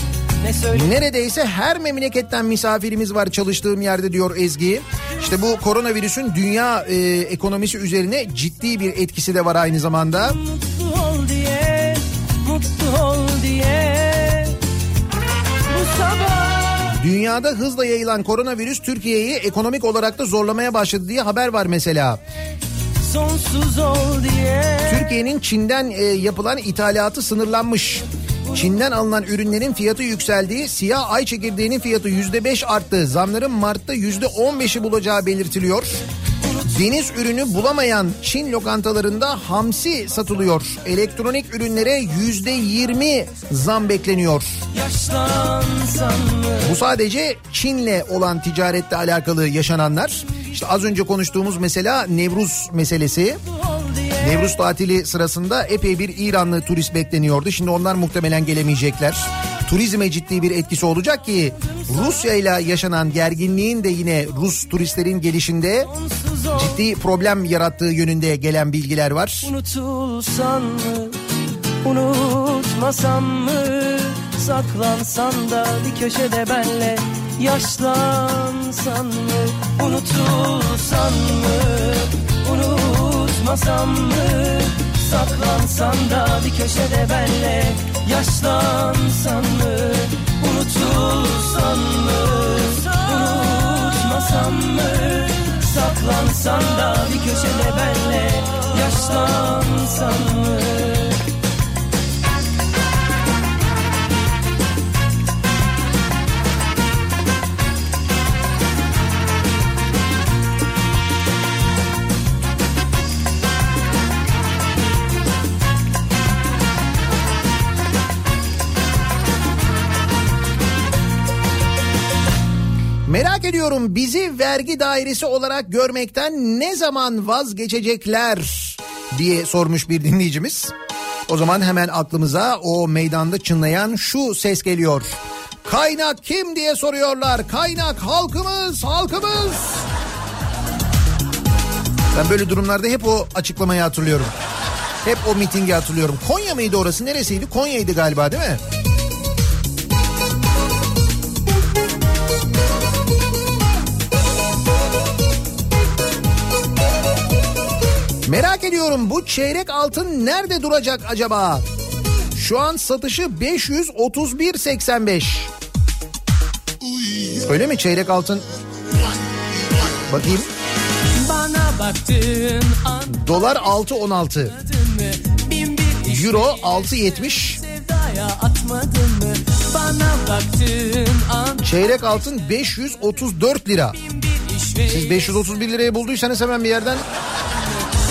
ne Neredeyse her memleketten misafirimiz var çalıştığım yerde diyor Ezgi. İşte bu koronavirüsün dünya e, ekonomisi üzerine ciddi bir etkisi de var aynı zamanda. Mutlu ol diye Bu sabah Dünyada hızla yayılan koronavirüs Türkiye'yi ekonomik olarak da zorlamaya başladı diye haber var mesela. Sonsuz ol diye Türkiye'nin Çin'den e, yapılan ithalatı sınırlanmış. Çin'den alınan ürünlerin fiyatı yükseldiği, siyah ay çekirdeğinin fiyatı yüzde beş arttı. Zamların Mart'ta yüzde on beşi bulacağı belirtiliyor. Deniz ürünü bulamayan Çin lokantalarında hamsi satılıyor. Elektronik ürünlere yüzde yirmi zam bekleniyor. Bu sadece Çin'le olan ticarette alakalı yaşananlar. İşte az önce konuştuğumuz mesela Nevruz meselesi. diye Nevruz tatili sırasında epey bir İranlı turist bekleniyordu. Şimdi onlar muhtemelen gelemeyecekler. Turizme ciddi bir etkisi olacak ki Rusya ile yaşanan gerginliğin de yine Rus turistlerin gelişinde ciddi problem yarattığı yönünde gelen bilgiler var. Unutulsan mı Unutmasam mı Saklansan da bir köşede benle Yaşlansan mı Unutulsan mı Unutmasam mı? Saklansan da bir köşede benle Yaşlansan mı? Unutulsan mı? Unutmasam mı? Saklansan da bir köşede benle Yaşlansan mı Merak ediyorum bizi vergi dairesi olarak görmekten ne zaman vazgeçecekler diye sormuş bir dinleyicimiz. O zaman hemen aklımıza o meydanda çınlayan şu ses geliyor. Kaynak kim diye soruyorlar. Kaynak halkımız, halkımız. Ben böyle durumlarda hep o açıklamayı hatırlıyorum. Hep o mitingi hatırlıyorum. Konya mıydı orası? Neresiydi? Konya'ydı galiba değil mi? Merak ediyorum bu çeyrek altın nerede duracak acaba? Şu an satışı 531.85. Öyle mi çeyrek altın? Bakayım. Dolar 6.16. Anladın mı? Bin bir iş Euro 6.70. sevdaya atmadın mı? Bana baktığın an Çeyrek altın 534 lira. Siz 531 liraya bulduysanız hemen bir yerden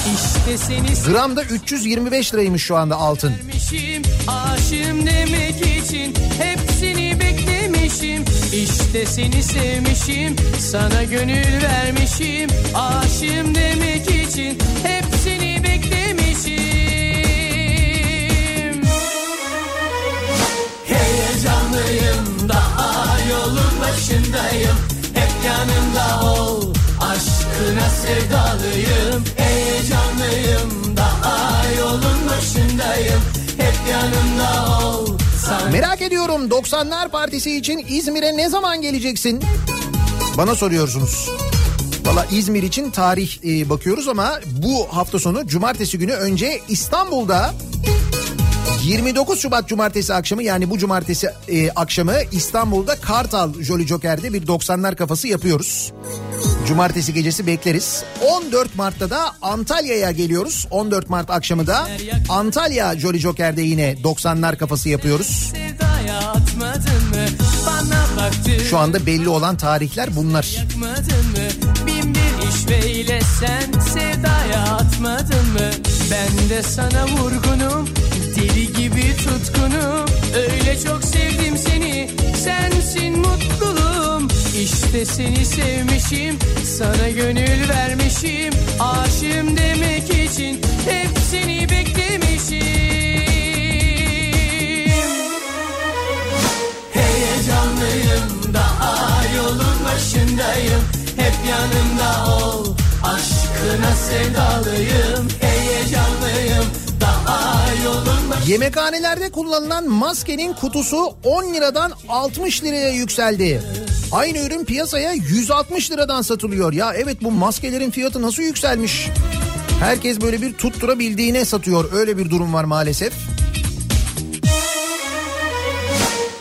işte seni gramda 325 liraymış şu anda altın. Aşığım demek için hepsini beklemişim. İşte seni sevmişim sana gönül vermişim. Aşığım demek için hepsini beklemişim. Heyecanlıyım daha yolun başındayım. Hep yanımda ol aşkına sevdalıyım Heyecanlıyım daha yolun başındayım Hep yanımda ol sana Merak ediyorum 90'lar partisi için İzmir'e ne zaman geleceksin? Bana soruyorsunuz. Valla İzmir için tarih e, bakıyoruz ama bu hafta sonu cumartesi günü önce İstanbul'da 29 Şubat cumartesi akşamı yani bu cumartesi e, akşamı İstanbul'da Kartal Jolly Joker'de bir 90'lar kafası yapıyoruz. Cumartesi gecesi bekleriz. 14 Mart'ta da Antalya'ya geliyoruz. 14 Mart akşamı da Antalya Jolly Joker'de yine 90'lar kafası yapıyoruz. Şu anda belli olan tarihler bunlar. işveyle sen sevdaya atmadın mı? Ben de sana vurgunum deli gibi tutkunum Öyle çok sevdim seni sensin mutluluğum işte seni sevmişim Sana gönül vermişim. Aşığım demek için Hep seni beklemişim. Heyecanlıyım Daha yolun başındayım. Hep yanımda ol Aşkına sevdalıyım. Heyecanlıyım Yemekhanelerde kullanılan maskenin kutusu 10 liradan 60 liraya yükseldi. Aynı ürün piyasaya 160 liradan satılıyor. Ya evet bu maskelerin fiyatı nasıl yükselmiş? Herkes böyle bir tutturabildiğine satıyor. Öyle bir durum var maalesef.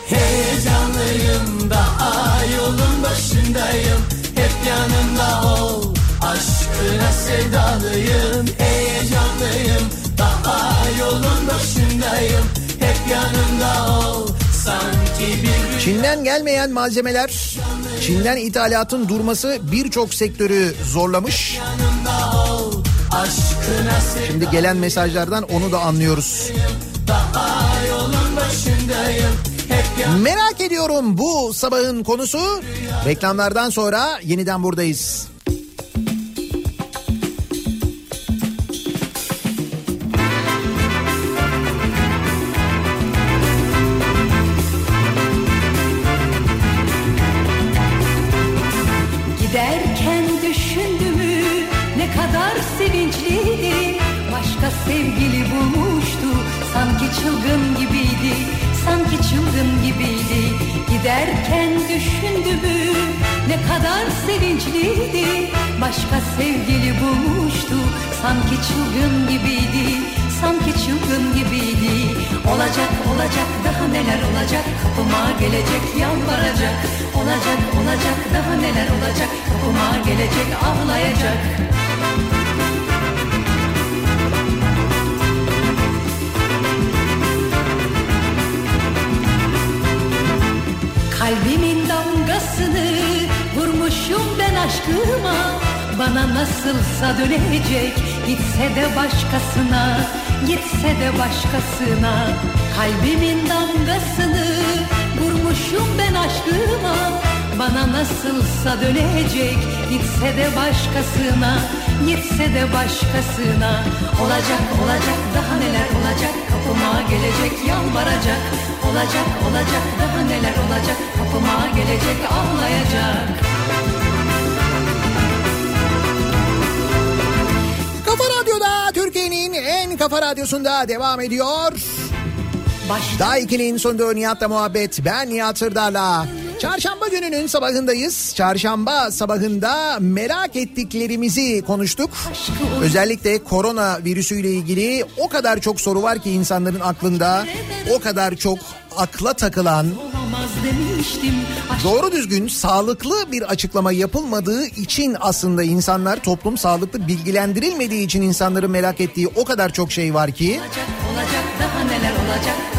Heyecanlıyım daha yolun başındayım Hep yanımda ol Aşkına sevdalıyım Heyecanlıyım Çin'den gelmeyen malzemeler, Çin'den ithalatın durması birçok sektörü zorlamış. Şimdi gelen mesajlardan onu da anlıyoruz. Merak ediyorum bu sabahın konusu. Reklamlardan sonra yeniden buradayız. Çılgın gibiydi. Giderken düşündümü ne kadar sevinçliydi. Başka sevgili bulmuştu. Sanki çılgın gibiydi. Sanki çılgın gibiydi. Olacak olacak daha neler olacak? Kapıma gelecek yalvaracak. Olacak olacak daha neler olacak? Kapıma gelecek ağlayacak Kalbimin damgasını vurmuşum ben aşkıma. Bana nasılsa dönecek gitse de başkasına Gitse de başkasına. Kalbimin damgasını vurmuşum ben aşkıma. Bana nasılsa dönecek gitse de başkasına Gitse de başkasına. Olacak olacak daha neler olacak Kapıma gelecek yalvaracak Olacak olacak daha neler olacak Kapıma gelecek ağlayacak Kafa Radyo'da Türkiye'nin en kafa radyosunda devam ediyor. Başta Daha 2'nin sonunda Nihat'la muhabbet. Ben Nihat Sırdar'la. Çarşamba gününün sabahındayız. Çarşamba sabahında merak ettiklerimizi konuştuk. Özellikle korona virüsüyle ilgili o kadar çok soru var ki insanların aklında. O kadar çok akla takılan, doğru düzgün sağlıklı bir açıklama yapılmadığı için aslında insanlar toplum sağlıklı bilgilendirilmediği için insanların merak ettiği o kadar çok şey var ki olacak olacak daha neler olacak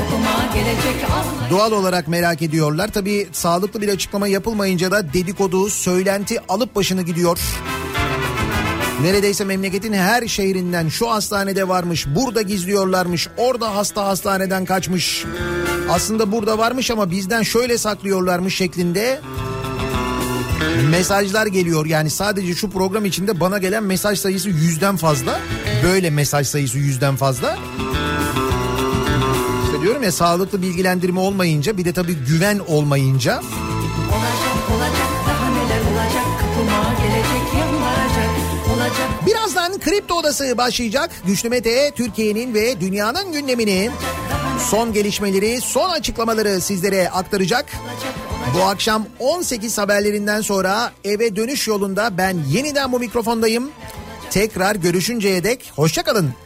doğal olarak merak ediyorlar. Tabii sağlıklı bir açıklama yapılmayınca da dedikodu, söylenti alıp başını gidiyor. Neredeyse memleketin her şehrinden şu hastanede varmış, burada gizliyorlarmış, orada hasta hastaneden kaçmış. Aslında burada varmış ama bizden şöyle saklıyorlarmış şeklinde mesajlar geliyor. Yani sadece şu program içinde bana gelen mesaj sayısı yüzden fazla. Böyle mesaj sayısı yüzden fazla. Diyorum ya sağlıklı bilgilendirme olmayınca bir de tabii güven olmayınca Olacak olacak daha neler olacak Kapıma gelecek Olacak Birazdan Kripto Odası başlayacak. Güçlü Mete Türkiye'nin ve dünyanın gündemini, son gelişmeleri, son açıklamaları sizlere aktaracak. Bu akşam 18 haberlerinden sonra eve dönüş yolunda ben yeniden bu mikrofondayım. Tekrar görüşünceye dek hoşçakalın.